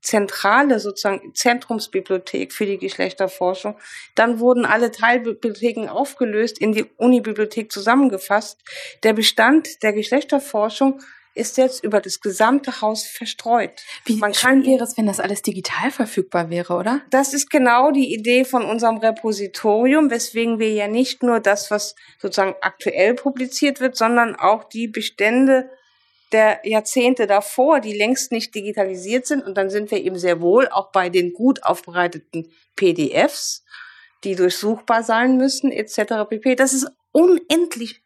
zentrale sozusagen Zentrumsbibliothek für die Geschlechterforschung. Dann wurden alle Teilbibliotheken aufgelöst, in die Unibibliothek zusammengefasst. Der Bestand der Geschlechterforschung ist jetzt über das gesamte Haus verstreut. Wie Man kann wäre es, wenn das alles digital verfügbar wäre, oder? Das ist genau die Idee von unserem Repositorium, weswegen wir ja nicht nur das, was sozusagen aktuell publiziert wird, sondern auch die Bestände der Jahrzehnte davor, die längst nicht digitalisiert sind. Und dann sind wir eben sehr wohl auch bei den gut aufbereiteten PDFs, die durchsuchbar sein müssen, etc. pp. Das ist unendlich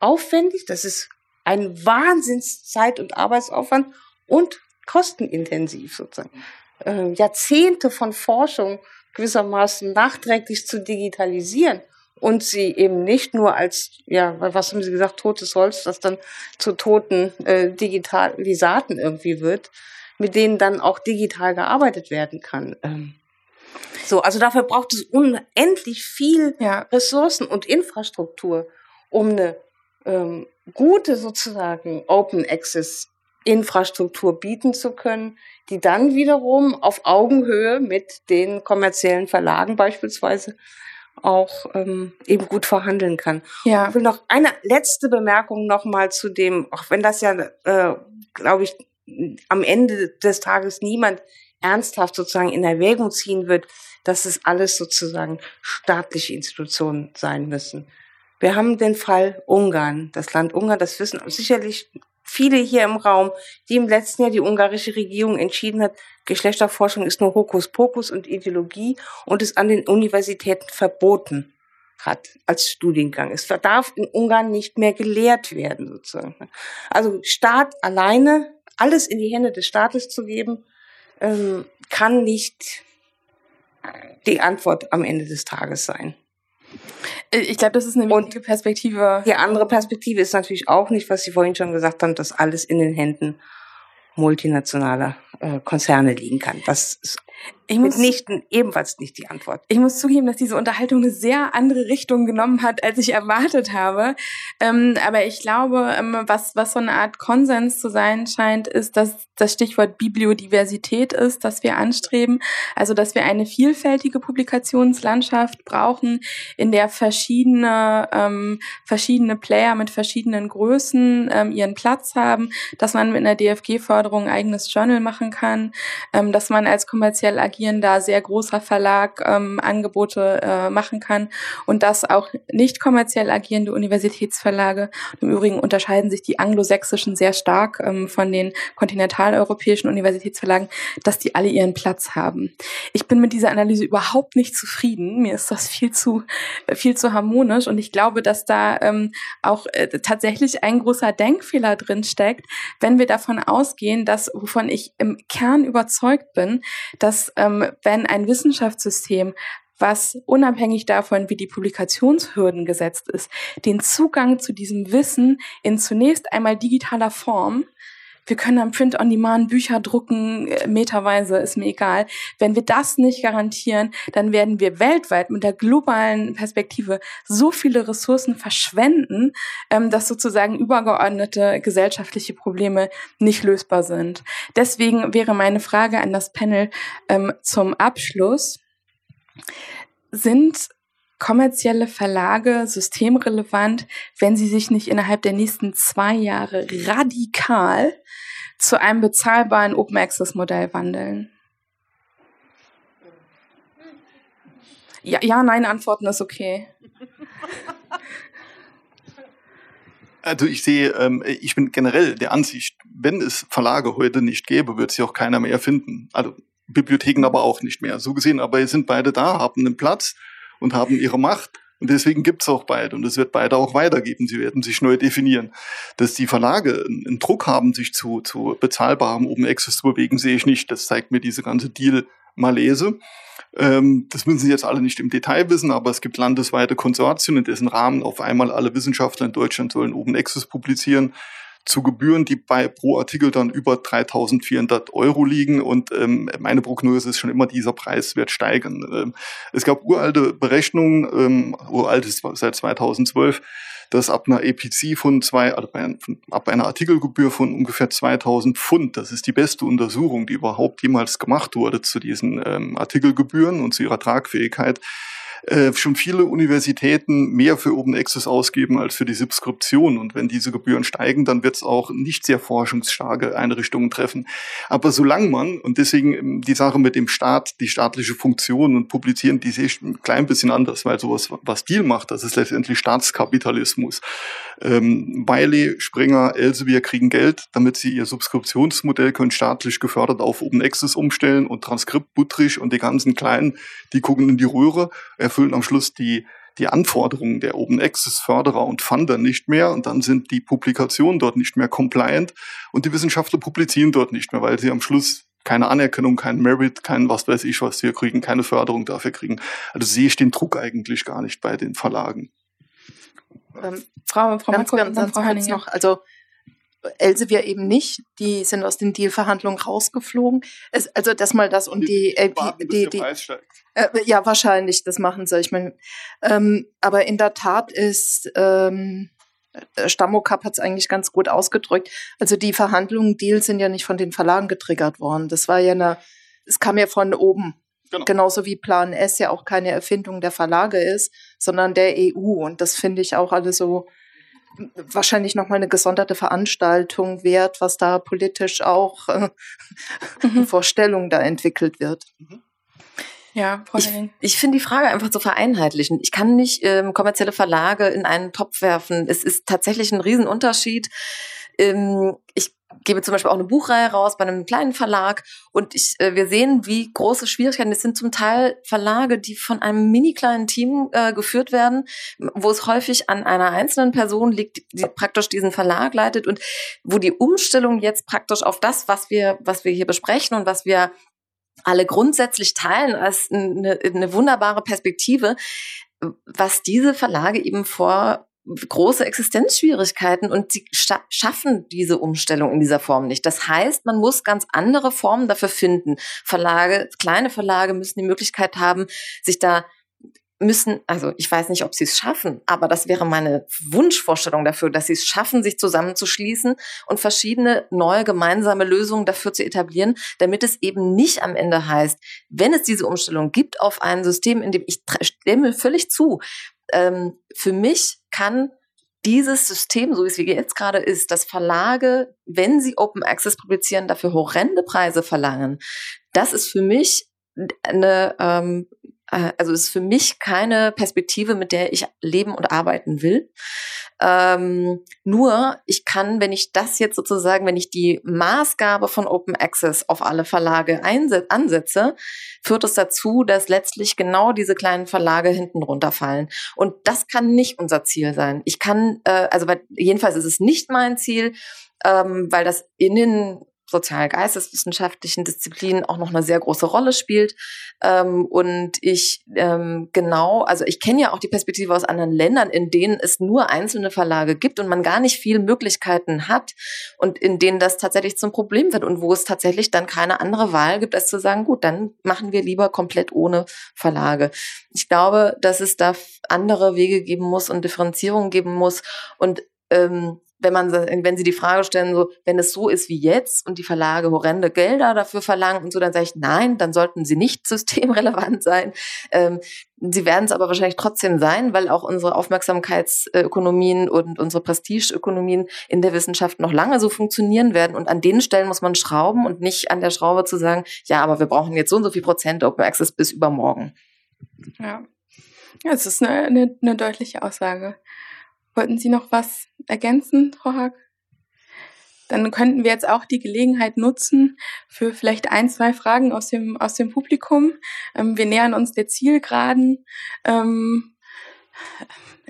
aufwendig, das ist ein Wahnsinns Zeit- und Arbeitsaufwand und kostenintensiv sozusagen. Äh, Jahrzehnte von Forschung gewissermaßen nachträglich zu digitalisieren und sie eben nicht nur als, ja, was haben Sie gesagt, totes Holz, das dann zu toten äh, Digitalisaten irgendwie wird, mit denen dann auch digital gearbeitet werden kann. Ähm, so, also dafür braucht es unendlich viel ja. Ressourcen und Infrastruktur, um eine ähm, gute sozusagen Open Access Infrastruktur bieten zu können, die dann wiederum auf Augenhöhe mit den kommerziellen Verlagen beispielsweise auch ähm, eben gut verhandeln kann. Ja. Ich will noch eine letzte Bemerkung nochmal zu dem, auch wenn das ja, äh, glaube ich, am Ende des Tages niemand ernsthaft sozusagen in Erwägung ziehen wird, dass es alles sozusagen staatliche Institutionen sein müssen. Wir haben den Fall Ungarn, das Land Ungarn, das wissen sicherlich viele hier im Raum, die im letzten Jahr die ungarische Regierung entschieden hat, Geschlechterforschung ist nur Hokuspokus und Ideologie und es an den Universitäten verboten hat als Studiengang. Es darf in Ungarn nicht mehr gelehrt werden, sozusagen. Also Staat alleine, alles in die Hände des Staates zu geben, ähm, kann nicht die Antwort am Ende des Tages sein. Ich glaube, das ist eine wichtige Perspektive. Die andere Perspektive ist natürlich auch nicht, was Sie vorhin schon gesagt haben, dass alles in den Händen multinationaler äh, Konzerne liegen kann. Das ist ich muss nicht, ebenfalls nicht die Antwort. Ich muss zugeben, dass diese Unterhaltung eine sehr andere Richtung genommen hat, als ich erwartet habe. Ähm, aber ich glaube, ähm, was, was so eine Art Konsens zu sein scheint, ist, dass das Stichwort Bibliodiversität ist, das wir anstreben. Also, dass wir eine vielfältige Publikationslandschaft brauchen, in der verschiedene, ähm, verschiedene Player mit verschiedenen Größen ähm, ihren Platz haben, dass man mit einer DFG-Förderung ein eigenes Journal machen kann, ähm, dass man als kommerziell kommerziell agierender, sehr großer Verlag ähm, Angebote äh, machen kann und dass auch nicht kommerziell agierende Universitätsverlage, im Übrigen unterscheiden sich die anglosächsischen sehr stark ähm, von den kontinentaleuropäischen Universitätsverlagen, dass die alle ihren Platz haben. Ich bin mit dieser Analyse überhaupt nicht zufrieden. Mir ist das viel zu, viel zu harmonisch und ich glaube, dass da ähm, auch äh, tatsächlich ein großer Denkfehler drin steckt, wenn wir davon ausgehen, dass, wovon ich im Kern überzeugt bin, dass ähm, wenn ein Wissenschaftssystem was unabhängig davon, wie die Publikationshürden gesetzt ist, den Zugang zu diesem Wissen in zunächst einmal digitaler Form wir können dann Print-on-Demand Bücher drucken, äh, meterweise, ist mir egal. Wenn wir das nicht garantieren, dann werden wir weltweit mit der globalen Perspektive so viele Ressourcen verschwenden, ähm, dass sozusagen übergeordnete gesellschaftliche Probleme nicht lösbar sind. Deswegen wäre meine Frage an das Panel ähm, zum Abschluss. Sind kommerzielle Verlage systemrelevant, wenn sie sich nicht innerhalb der nächsten zwei Jahre radikal zu einem bezahlbaren Open Access Modell wandeln? Ja, ja, nein, Antworten ist okay. Also ich sehe, ähm, ich bin generell der Ansicht, wenn es Verlage heute nicht gäbe, wird sie auch keiner mehr finden. Also Bibliotheken aber auch nicht mehr. So gesehen, aber sind beide da, haben einen Platz und haben ihre Macht. Und deswegen gibt's auch beide und es wird beide auch weitergeben. Sie werden sich neu definieren. Dass die Verlage einen Druck haben, sich zu, zu bezahlbarem Open Access zu bewegen, sehe ich nicht. Das zeigt mir diese ganze Deal-Malese. Ähm, das müssen Sie jetzt alle nicht im Detail wissen, aber es gibt landesweite Konsortien, in dessen Rahmen auf einmal alle Wissenschaftler in Deutschland sollen Open Access publizieren zu Gebühren, die bei pro Artikel dann über 3.400 Euro liegen. Und ähm, meine Prognose ist schon immer, dieser Preis wird steigen. Ähm, es gab uralte Berechnungen, ähm, uralt ist seit 2012, dass ab einer EPC von zwei, also bei, von, ab einer Artikelgebühr von ungefähr 2000 Pfund, das ist die beste Untersuchung, die überhaupt jemals gemacht wurde zu diesen ähm, Artikelgebühren und zu ihrer Tragfähigkeit, äh, schon viele Universitäten mehr für Open Access ausgeben als für die Subskription. Und wenn diese Gebühren steigen, dann wird es auch nicht sehr forschungsstarke Einrichtungen treffen. Aber solange man, und deswegen ähm, die Sache mit dem Staat, die staatliche Funktion und Publizieren, die sehe ich ein klein bisschen anders, weil sowas, was Deal macht, das ist letztendlich Staatskapitalismus. Ähm, Wiley, Springer, Elsevier kriegen Geld, damit sie ihr Subskriptionsmodell können staatlich gefördert auf Open Access umstellen und Transkript, Buttrich und die ganzen Kleinen, die gucken in die Röhre erfüllen am Schluss die, die Anforderungen der Open Access Förderer und Funder nicht mehr und dann sind die Publikationen dort nicht mehr compliant und die Wissenschaftler publizieren dort nicht mehr, weil sie am Schluss keine Anerkennung, kein Merit, kein was weiß ich was wir kriegen, keine Förderung dafür kriegen. Also sehe ich den Druck eigentlich gar nicht bei den Verlagen. Ähm, Frau, Frau ganz, Marco, ganz, Frau kurz noch, also Elsevier eben nicht. Die sind aus den Dealverhandlungen rausgeflogen. Es, also das mal das und die, äh, die, die, die äh, ja wahrscheinlich, das machen sie. Ich meine, ähm, aber in der Tat ist ähm, äh, Stammokap hat es eigentlich ganz gut ausgedrückt. Also die Verhandlungen, Deals sind ja nicht von den Verlagen getriggert worden. Das war ja eine, es kam ja von oben. Genau. Genauso wie Plan S ja auch keine Erfindung der Verlage ist, sondern der EU. Und das finde ich auch alle so wahrscheinlich nochmal eine gesonderte Veranstaltung wert, was da politisch auch äh, mhm. Vorstellung da entwickelt wird. Mhm. Ja, Frau ich, ich finde die Frage einfach zu vereinheitlichen. Ich kann nicht ähm, kommerzielle Verlage in einen Topf werfen. Es ist tatsächlich ein Riesenunterschied. Ähm, ich gebe zum Beispiel auch eine Buchreihe raus bei einem kleinen Verlag und ich, äh, wir sehen, wie große Schwierigkeiten es sind zum Teil Verlage, die von einem mini kleinen Team äh, geführt werden, wo es häufig an einer einzelnen Person liegt, die praktisch diesen Verlag leitet und wo die Umstellung jetzt praktisch auf das, was wir, was wir hier besprechen und was wir alle grundsätzlich teilen als eine, eine wunderbare Perspektive, was diese Verlage eben vor große Existenzschwierigkeiten und sie schaffen diese Umstellung in dieser Form nicht. Das heißt, man muss ganz andere Formen dafür finden. Verlage, kleine Verlage müssen die Möglichkeit haben, sich da müssen, also ich weiß nicht, ob sie es schaffen, aber das wäre meine Wunschvorstellung dafür, dass sie es schaffen, sich zusammenzuschließen und verschiedene neue gemeinsame Lösungen dafür zu etablieren, damit es eben nicht am Ende heißt, wenn es diese Umstellung gibt auf ein System, in dem ich stimme völlig zu, ähm, für mich kann dieses System, so wie es jetzt gerade ist, dass Verlage, wenn sie Open Access publizieren, dafür horrende Preise verlangen, das ist für mich eine, ähm, äh, also ist für mich keine Perspektive, mit der ich leben und arbeiten will. Ähm, nur ich kann, wenn ich das jetzt sozusagen, wenn ich die Maßgabe von Open Access auf alle Verlage ansetze, führt es dazu, dass letztlich genau diese kleinen Verlage hinten runterfallen. Und das kann nicht unser Ziel sein. Ich kann, äh, also jedenfalls ist es nicht mein Ziel, ähm, weil das in den sozial-geisteswissenschaftlichen Disziplinen auch noch eine sehr große Rolle spielt. Ähm, und ich ähm, genau, also ich kenne ja auch die Perspektive aus anderen Ländern, in denen es nur einzelne Verlage gibt und man gar nicht viel Möglichkeiten hat und in denen das tatsächlich zum Problem wird und wo es tatsächlich dann keine andere Wahl gibt, als zu sagen, gut, dann machen wir lieber komplett ohne Verlage. Ich glaube, dass es da andere Wege geben muss und Differenzierungen geben muss und ähm, wenn man, wenn sie die Frage stellen, so, wenn es so ist wie jetzt und die Verlage horrende Gelder dafür verlangen und so, dann sage ich, nein, dann sollten sie nicht systemrelevant sein. Ähm, sie werden es aber wahrscheinlich trotzdem sein, weil auch unsere Aufmerksamkeitsökonomien und unsere Prestigeökonomien in der Wissenschaft noch lange so funktionieren werden. Und an den Stellen muss man schrauben und nicht an der Schraube zu sagen, ja, aber wir brauchen jetzt so und so viel Prozent Open Access bis übermorgen. Ja. Ja, es ist eine, eine, eine deutliche Aussage. Wollten Sie noch was ergänzen, Frau Haag? Dann könnten wir jetzt auch die Gelegenheit nutzen für vielleicht ein, zwei Fragen aus dem, aus dem Publikum. Ähm, wir nähern uns der Zielgeraden. Ähm,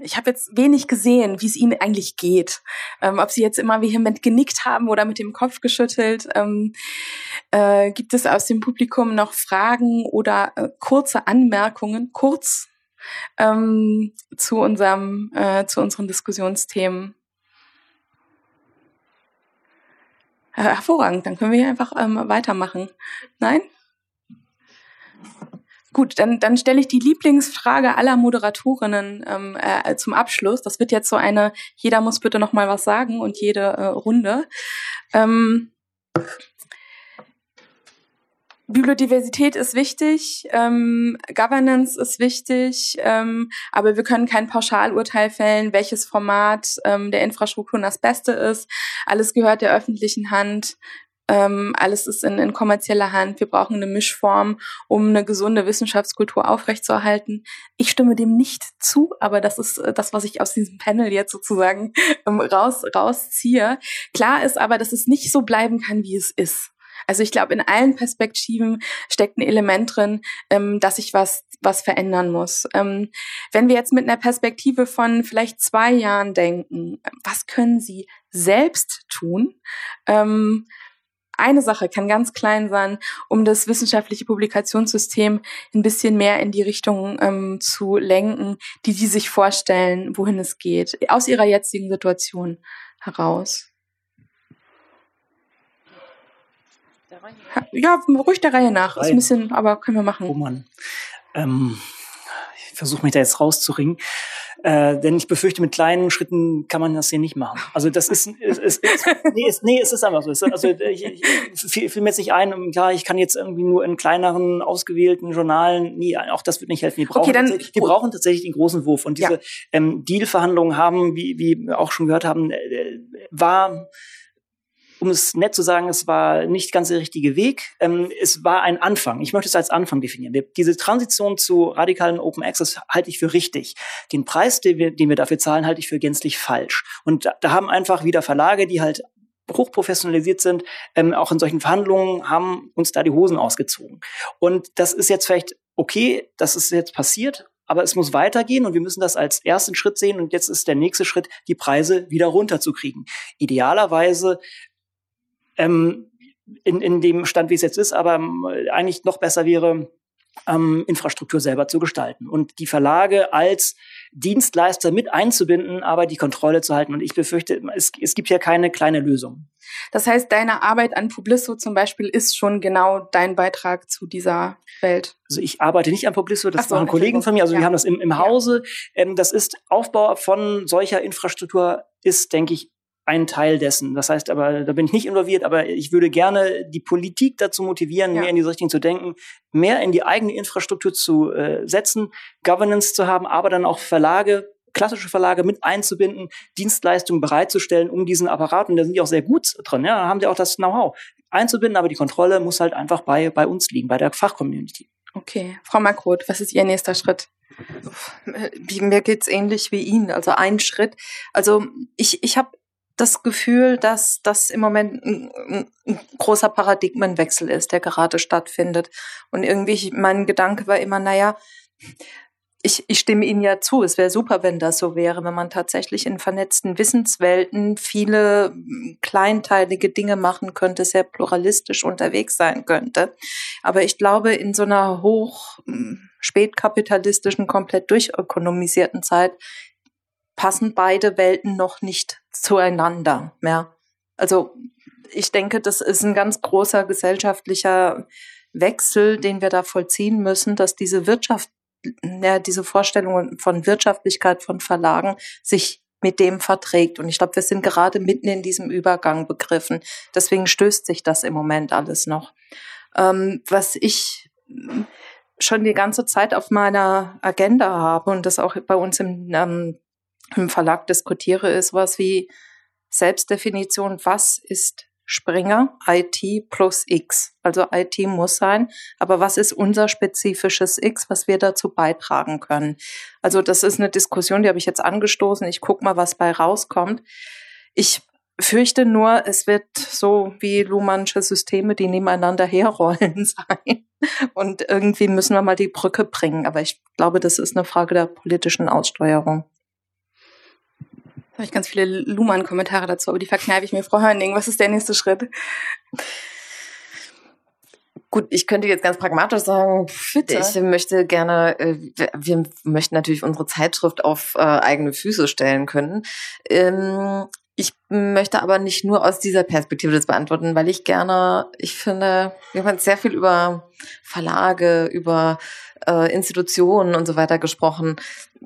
ich habe jetzt wenig gesehen, wie es Ihnen eigentlich geht. Ähm, ob Sie jetzt immer vehement genickt haben oder mit dem Kopf geschüttelt. Ähm, äh, gibt es aus dem Publikum noch Fragen oder äh, kurze Anmerkungen, kurz ähm, zu unserem, äh, zu unseren Diskussionsthemen. Äh, hervorragend, dann können wir hier einfach ähm, weitermachen. Nein? Gut, dann, dann stelle ich die Lieblingsfrage aller Moderatorinnen ähm, äh, zum Abschluss. Das wird jetzt so eine, jeder muss bitte noch mal was sagen und jede äh, Runde. Ähm, Bibliodiversität ist wichtig, ähm, Governance ist wichtig, ähm, aber wir können kein Pauschalurteil fällen, welches Format ähm, der Infrastruktur das Beste ist. Alles gehört der öffentlichen Hand. Ähm, alles ist in, in kommerzieller Hand. Wir brauchen eine Mischform, um eine gesunde Wissenschaftskultur aufrechtzuerhalten. Ich stimme dem nicht zu, aber das ist äh, das, was ich aus diesem Panel jetzt sozusagen ähm, raus, rausziehe. Klar ist aber, dass es nicht so bleiben kann, wie es ist. Also ich glaube, in allen Perspektiven steckt ein Element drin, ähm, dass sich was, was verändern muss. Ähm, wenn wir jetzt mit einer Perspektive von vielleicht zwei Jahren denken, was können Sie selbst tun? Ähm, eine Sache kann ganz klein sein, um das wissenschaftliche Publikationssystem ein bisschen mehr in die Richtung ähm, zu lenken, die Sie sich vorstellen, wohin es geht, aus Ihrer jetzigen Situation heraus. Ja, ruhig der Reihe nach. Ist ein bisschen, aber können wir machen. Oh Mann. Ähm, ich versuche mich da jetzt rauszuringen. Äh, denn ich befürchte, mit kleinen Schritten kann man das hier nicht machen. Also das ist, ist, ist, ist nee, ist, nee, es ist einfach so. Also ich, ich fiel, fiel mir jetzt nicht ein, klar, ich kann jetzt irgendwie nur in kleineren, ausgewählten Journalen, nee, auch das wird nicht helfen. Die brauchen, okay, dann, die brauchen tatsächlich den großen Wurf. Und diese ja. ähm, Deal-Verhandlungen haben, wie, wie wir auch schon gehört haben, äh, war um es nett zu sagen, es war nicht ganz der richtige Weg. Ähm, es war ein Anfang. Ich möchte es als Anfang definieren. Diese Transition zu radikalen Open Access halte ich für richtig. Den Preis, den wir, den wir dafür zahlen, halte ich für gänzlich falsch. Und da, da haben einfach wieder Verlage, die halt hochprofessionalisiert sind, ähm, auch in solchen Verhandlungen haben uns da die Hosen ausgezogen. Und das ist jetzt vielleicht okay, das ist jetzt passiert, aber es muss weitergehen und wir müssen das als ersten Schritt sehen und jetzt ist der nächste Schritt, die Preise wieder runterzukriegen. Idealerweise ähm, in, in dem Stand, wie es jetzt ist, aber eigentlich noch besser wäre, ähm, Infrastruktur selber zu gestalten und die Verlage als Dienstleister mit einzubinden, aber die Kontrolle zu halten. Und ich befürchte, es, es gibt hier keine kleine Lösung. Das heißt, deine Arbeit an Publisso zum Beispiel ist schon genau dein Beitrag zu dieser Welt. Also ich arbeite nicht an Publisso, das so, machen Kollegen von mir. Also ja. wir haben das im, im Hause. Ja. Ähm, das ist Aufbau von solcher Infrastruktur ist, denke ich, ein Teil dessen. Das heißt aber, da bin ich nicht involviert, aber ich würde gerne die Politik dazu motivieren, ja. mehr in diese Richtung zu denken, mehr in die eigene Infrastruktur zu äh, setzen, Governance zu haben, aber dann auch Verlage, klassische Verlage mit einzubinden, Dienstleistungen bereitzustellen, um diesen Apparat, und da sind die auch sehr gut drin, ja, haben die auch das Know-how einzubinden, aber die Kontrolle muss halt einfach bei, bei uns liegen, bei der Fachcommunity. Okay. Frau Makroth, was ist Ihr nächster Schritt? Mir geht's ähnlich wie Ihnen. Also ein Schritt. Also ich, ich habe das Gefühl, dass das im Moment ein, ein, großer Paradigmenwechsel ist, der gerade stattfindet. Und irgendwie, mein Gedanke war immer, naja, ich, ich stimme Ihnen ja zu. Es wäre super, wenn das so wäre, wenn man tatsächlich in vernetzten Wissenswelten viele kleinteilige Dinge machen könnte, sehr pluralistisch unterwegs sein könnte. Aber ich glaube, in so einer hoch spätkapitalistischen, komplett durchökonomisierten Zeit passen beide Welten noch nicht zueinander mehr. Also ich denke, das ist ein ganz großer gesellschaftlicher Wechsel, den wir da vollziehen müssen, dass diese Wirtschaft ja, diese Vorstellung von Wirtschaftlichkeit von Verlagen sich mit dem verträgt. Und ich glaube, wir sind gerade mitten in diesem Übergang begriffen. Deswegen stößt sich das im Moment alles noch. Ähm, was ich schon die ganze Zeit auf meiner Agenda habe und das auch bei uns im, ähm, im Verlag diskutiere, ist was wie Selbstdefinition, was ist Springer, IT plus X. Also IT muss sein, aber was ist unser spezifisches X, was wir dazu beitragen können? Also das ist eine Diskussion, die habe ich jetzt angestoßen. Ich gucke mal, was bei rauskommt. Ich fürchte nur, es wird so wie Luhmannsche Systeme, die nebeneinander herrollen sein. Und irgendwie müssen wir mal die Brücke bringen. Aber ich glaube, das ist eine Frage der politischen Aussteuerung habe ich ganz viele Luhmann-Kommentare dazu, aber die verkneife ich mir. Frau Hörning, was ist der nächste Schritt? Gut, ich könnte jetzt ganz pragmatisch sagen, Bitte. ich möchte gerne, äh, wir möchten natürlich unsere Zeitschrift auf äh, eigene Füße stellen können. Ich möchte aber nicht nur aus dieser Perspektive das beantworten, weil ich gerne, ich finde, wir haben sehr viel über Verlage, über äh, Institutionen und so weiter gesprochen.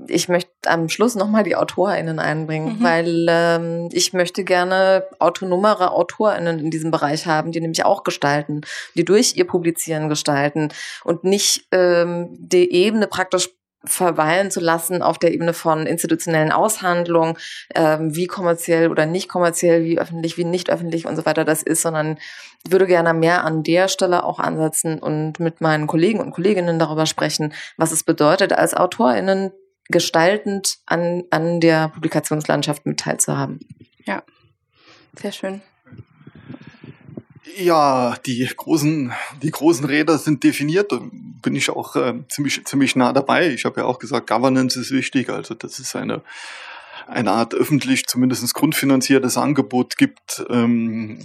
Ich möchte am Schluss nochmal die AutorInnen einbringen, mhm. weil ähm, ich möchte gerne autonomere AutorInnen in diesem Bereich haben, die nämlich auch gestalten, die durch ihr Publizieren gestalten und nicht ähm, die Ebene praktisch verweilen zu lassen auf der Ebene von institutionellen Aushandlungen, ähm, wie kommerziell oder nicht kommerziell, wie öffentlich, wie nicht öffentlich und so weiter das ist, sondern ich würde gerne mehr an der Stelle auch ansetzen und mit meinen Kollegen und Kolleginnen darüber sprechen, was es bedeutet, als AutorInnen gestaltend an, an der Publikationslandschaft mit teilzuhaben. Ja, sehr schön. Ja, die großen, die großen Räder sind definiert. Da bin ich auch äh, ziemlich, ziemlich nah dabei. Ich habe ja auch gesagt, Governance ist wichtig. Also das ist eine, eine Art öffentlich, zumindest grundfinanziertes Angebot gibt, ähm,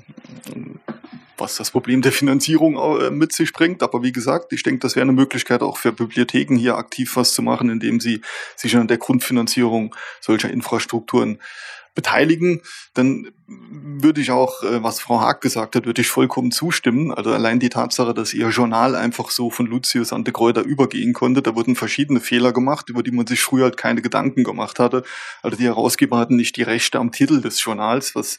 was das Problem der Finanzierung äh, mit sich bringt. Aber wie gesagt, ich denke, das wäre eine Möglichkeit auch für Bibliotheken hier aktiv was zu machen, indem sie sich an der Grundfinanzierung solcher Infrastrukturen beteiligen, dann würde ich auch, äh, was Frau Haag gesagt hat, würde ich vollkommen zustimmen. Also allein die Tatsache, dass ihr Journal einfach so von Lucius an de Kräuter übergehen konnte, da wurden verschiedene Fehler gemacht, über die man sich früher halt keine Gedanken gemacht hatte. Also die Herausgeber hatten nicht die Rechte am Titel des Journals, was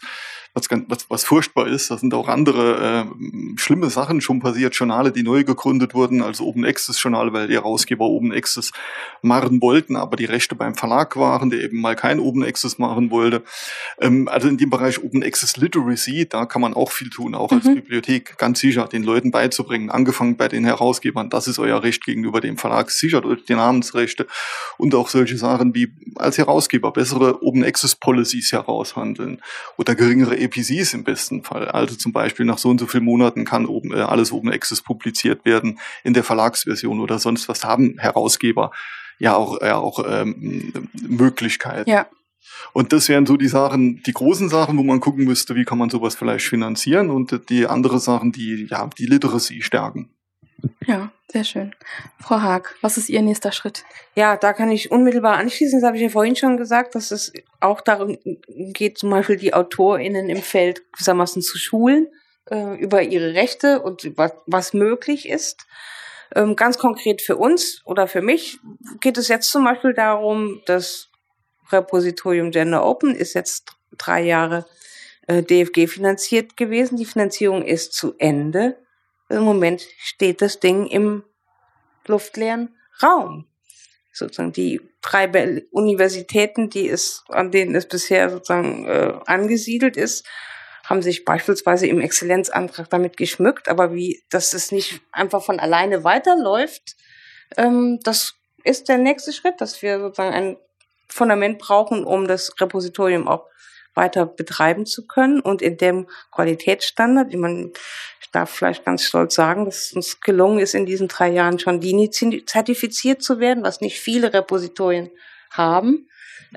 was, was, was furchtbar ist. Da sind auch andere äh, schlimme Sachen schon passiert. Journale, die neu gegründet wurden, also Open Access Journale, weil die Herausgeber Open Access machen wollten, aber die Rechte beim Verlag waren, der eben mal kein Open Access machen wollte. Ähm, also in dem Bereich Open Access Literacy, da kann man auch viel tun, auch als mhm. Bibliothek, ganz sicher, den Leuten beizubringen, angefangen bei den Herausgebern, das ist euer Recht gegenüber dem Verlag, sicher durch die Namensrechte und auch solche Sachen wie als Herausgeber bessere Open Access Policies heraushandeln oder geringere APCs im besten Fall. Also zum Beispiel nach so und so vielen Monaten kann oben, äh, alles Open Access publiziert werden in der Verlagsversion oder sonst was haben Herausgeber ja auch, ja auch ähm, Möglichkeiten. Ja. Und das wären so die Sachen, die großen Sachen, wo man gucken müsste, wie kann man sowas vielleicht finanzieren und die andere Sachen, die ja die Literacy stärken. Ja, sehr schön. Frau Haag, was ist Ihr nächster Schritt? Ja, da kann ich unmittelbar anschließen. Das habe ich ja vorhin schon gesagt, dass es auch darum geht, zum Beispiel die AutorInnen im Feld gewissermaßen zu schulen äh, über ihre Rechte und was, was möglich ist. Ähm, ganz konkret für uns oder für mich geht es jetzt zum Beispiel darum, das Repositorium Gender Open ist jetzt drei Jahre äh, DFG finanziert gewesen. Die Finanzierung ist zu Ende im Moment steht das Ding im luftleeren Raum. Sozusagen die drei Universitäten, die es, an denen es bisher sozusagen äh, angesiedelt ist, haben sich beispielsweise im Exzellenzantrag damit geschmückt, aber wie, dass es nicht einfach von alleine weiterläuft, ähm, das ist der nächste Schritt, dass wir sozusagen ein Fundament brauchen, um das Repositorium auch weiter betreiben zu können und in dem Qualitätsstandard, ich meine, darf vielleicht ganz stolz sagen, dass es uns gelungen ist, in diesen drei Jahren schon DINI zertifiziert zu werden, was nicht viele Repositorien haben.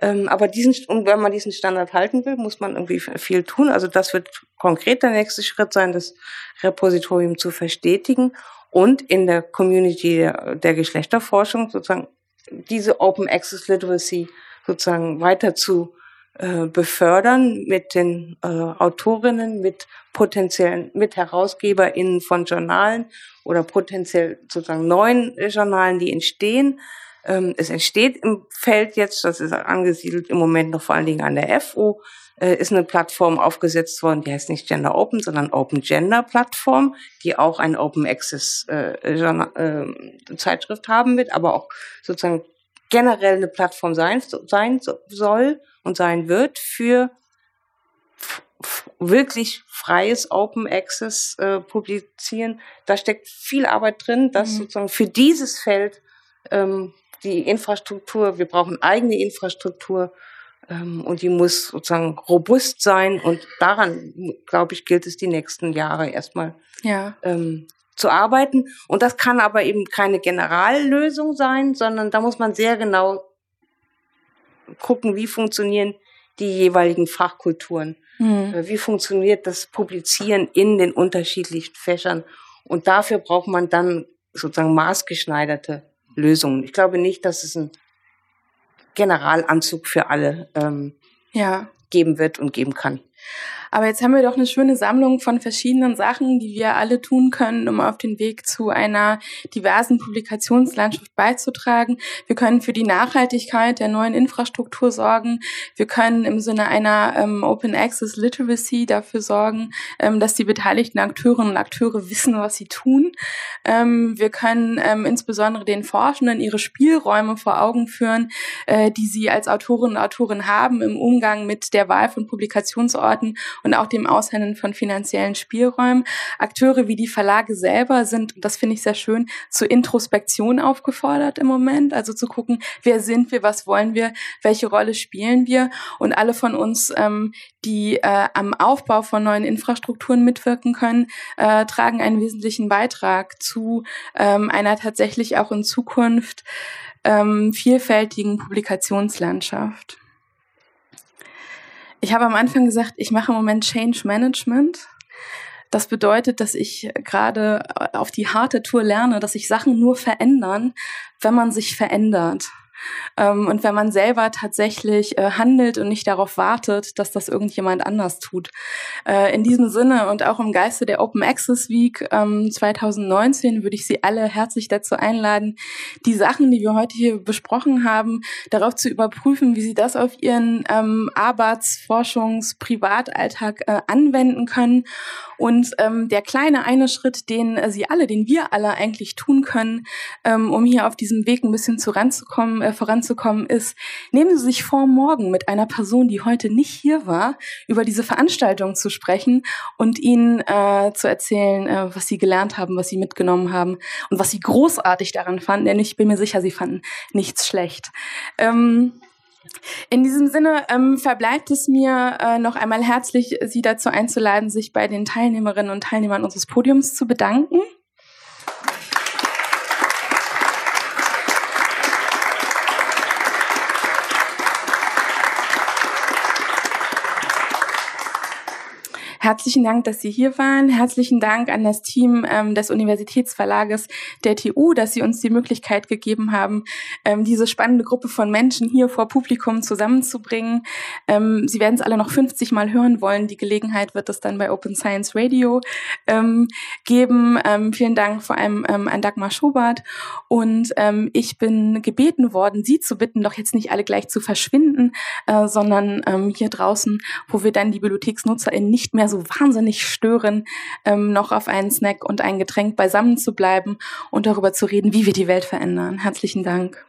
Ähm, aber diesen, und wenn man diesen Standard halten will, muss man irgendwie viel tun. Also das wird konkret der nächste Schritt sein, das Repositorium zu verstetigen und in der Community der, der Geschlechterforschung sozusagen diese Open Access Literacy sozusagen weiter zu äh, befördern mit den äh, Autorinnen, mit potenziellen, mit HerausgeberInnen von Journalen oder potenziell sozusagen neuen Journalen, die entstehen. Ähm, es entsteht im Feld jetzt, das ist angesiedelt im Moment noch vor allen Dingen an der FO, äh, ist eine Plattform aufgesetzt worden, die heißt nicht Gender Open, sondern Open Gender Plattform, die auch eine Open Access äh, äh, Zeitschrift haben wird, aber auch sozusagen generell eine Plattform sein, sein soll und sein wird für wirklich freies Open Access äh, publizieren. Da steckt viel Arbeit drin, dass mhm. sozusagen für dieses Feld ähm, die Infrastruktur, wir brauchen eigene Infrastruktur ähm, und die muss sozusagen robust sein und daran, glaube ich, gilt es die nächsten Jahre erstmal ja. ähm, zu arbeiten. Und das kann aber eben keine Generallösung sein, sondern da muss man sehr genau gucken, wie funktionieren die jeweiligen Fachkulturen. Mhm. Wie funktioniert das Publizieren in den unterschiedlichen Fächern? Und dafür braucht man dann sozusagen maßgeschneiderte Lösungen. Ich glaube nicht, dass es einen Generalanzug für alle ähm, ja. geben wird und geben kann. Aber jetzt haben wir doch eine schöne Sammlung von verschiedenen Sachen, die wir alle tun können, um auf den Weg zu einer diversen Publikationslandschaft beizutragen. Wir können für die Nachhaltigkeit der neuen Infrastruktur sorgen. Wir können im Sinne einer ähm, Open Access Literacy dafür sorgen, ähm, dass die beteiligten Akteurinnen und Akteure wissen, was sie tun. Ähm, wir können ähm, insbesondere den Forschenden ihre Spielräume vor Augen führen, äh, die sie als Autorinnen und Autoren haben im Umgang mit der Wahl von Publikationsorten und auch dem Aushändeln von finanziellen Spielräumen. Akteure wie die Verlage selber sind, das finde ich sehr schön, zur Introspektion aufgefordert im Moment. Also zu gucken, wer sind wir, was wollen wir, welche Rolle spielen wir. Und alle von uns, ähm, die äh, am Aufbau von neuen Infrastrukturen mitwirken können, äh, tragen einen wesentlichen Beitrag zu ähm, einer tatsächlich auch in Zukunft ähm, vielfältigen Publikationslandschaft. Ich habe am Anfang gesagt, ich mache im Moment Change Management. Das bedeutet, dass ich gerade auf die harte Tour lerne, dass sich Sachen nur verändern, wenn man sich verändert. Ähm, und wenn man selber tatsächlich äh, handelt und nicht darauf wartet, dass das irgendjemand anders tut. Äh, in diesem Sinne und auch im Geiste der Open Access Week ähm, 2019 würde ich Sie alle herzlich dazu einladen, die Sachen, die wir heute hier besprochen haben, darauf zu überprüfen, wie Sie das auf Ihren ähm, Arbeits-, Forschungs-, Privatalltag äh, anwenden können und ähm, der kleine eine Schritt, den äh, Sie alle, den wir alle eigentlich tun können, ähm, um hier auf diesem Weg ein bisschen zu ranzukommen, äh, voranzukommen, ist, nehmen Sie sich vor, morgen mit einer Person, die heute nicht hier war, über diese Veranstaltung zu sprechen und Ihnen äh, zu erzählen, äh, was Sie gelernt haben, was Sie mitgenommen haben und was Sie großartig daran fanden. Denn ich bin mir sicher, Sie fanden nichts schlecht. Ähm, in diesem Sinne ähm, verbleibt es mir äh, noch einmal herzlich, Sie dazu einzuladen, sich bei den Teilnehmerinnen und Teilnehmern unseres Podiums zu bedanken. Herzlichen Dank, dass Sie hier waren. Herzlichen Dank an das Team ähm, des Universitätsverlages der TU, dass Sie uns die Möglichkeit gegeben haben, ähm, diese spannende Gruppe von Menschen hier vor Publikum zusammenzubringen. Ähm, Sie werden es alle noch 50 Mal hören wollen. Die Gelegenheit wird es dann bei Open Science Radio ähm, geben. Ähm, vielen Dank vor allem ähm, an Dagmar Schobert. Und ähm, ich bin gebeten worden, Sie zu bitten, doch jetzt nicht alle gleich zu verschwinden, äh, sondern ähm, hier draußen, wo wir dann die BibliotheksnutzerInnen nicht mehr so so wahnsinnig stören, ähm, noch auf einen Snack und ein Getränk beisammen zu bleiben und darüber zu reden, wie wir die Welt verändern. Herzlichen Dank.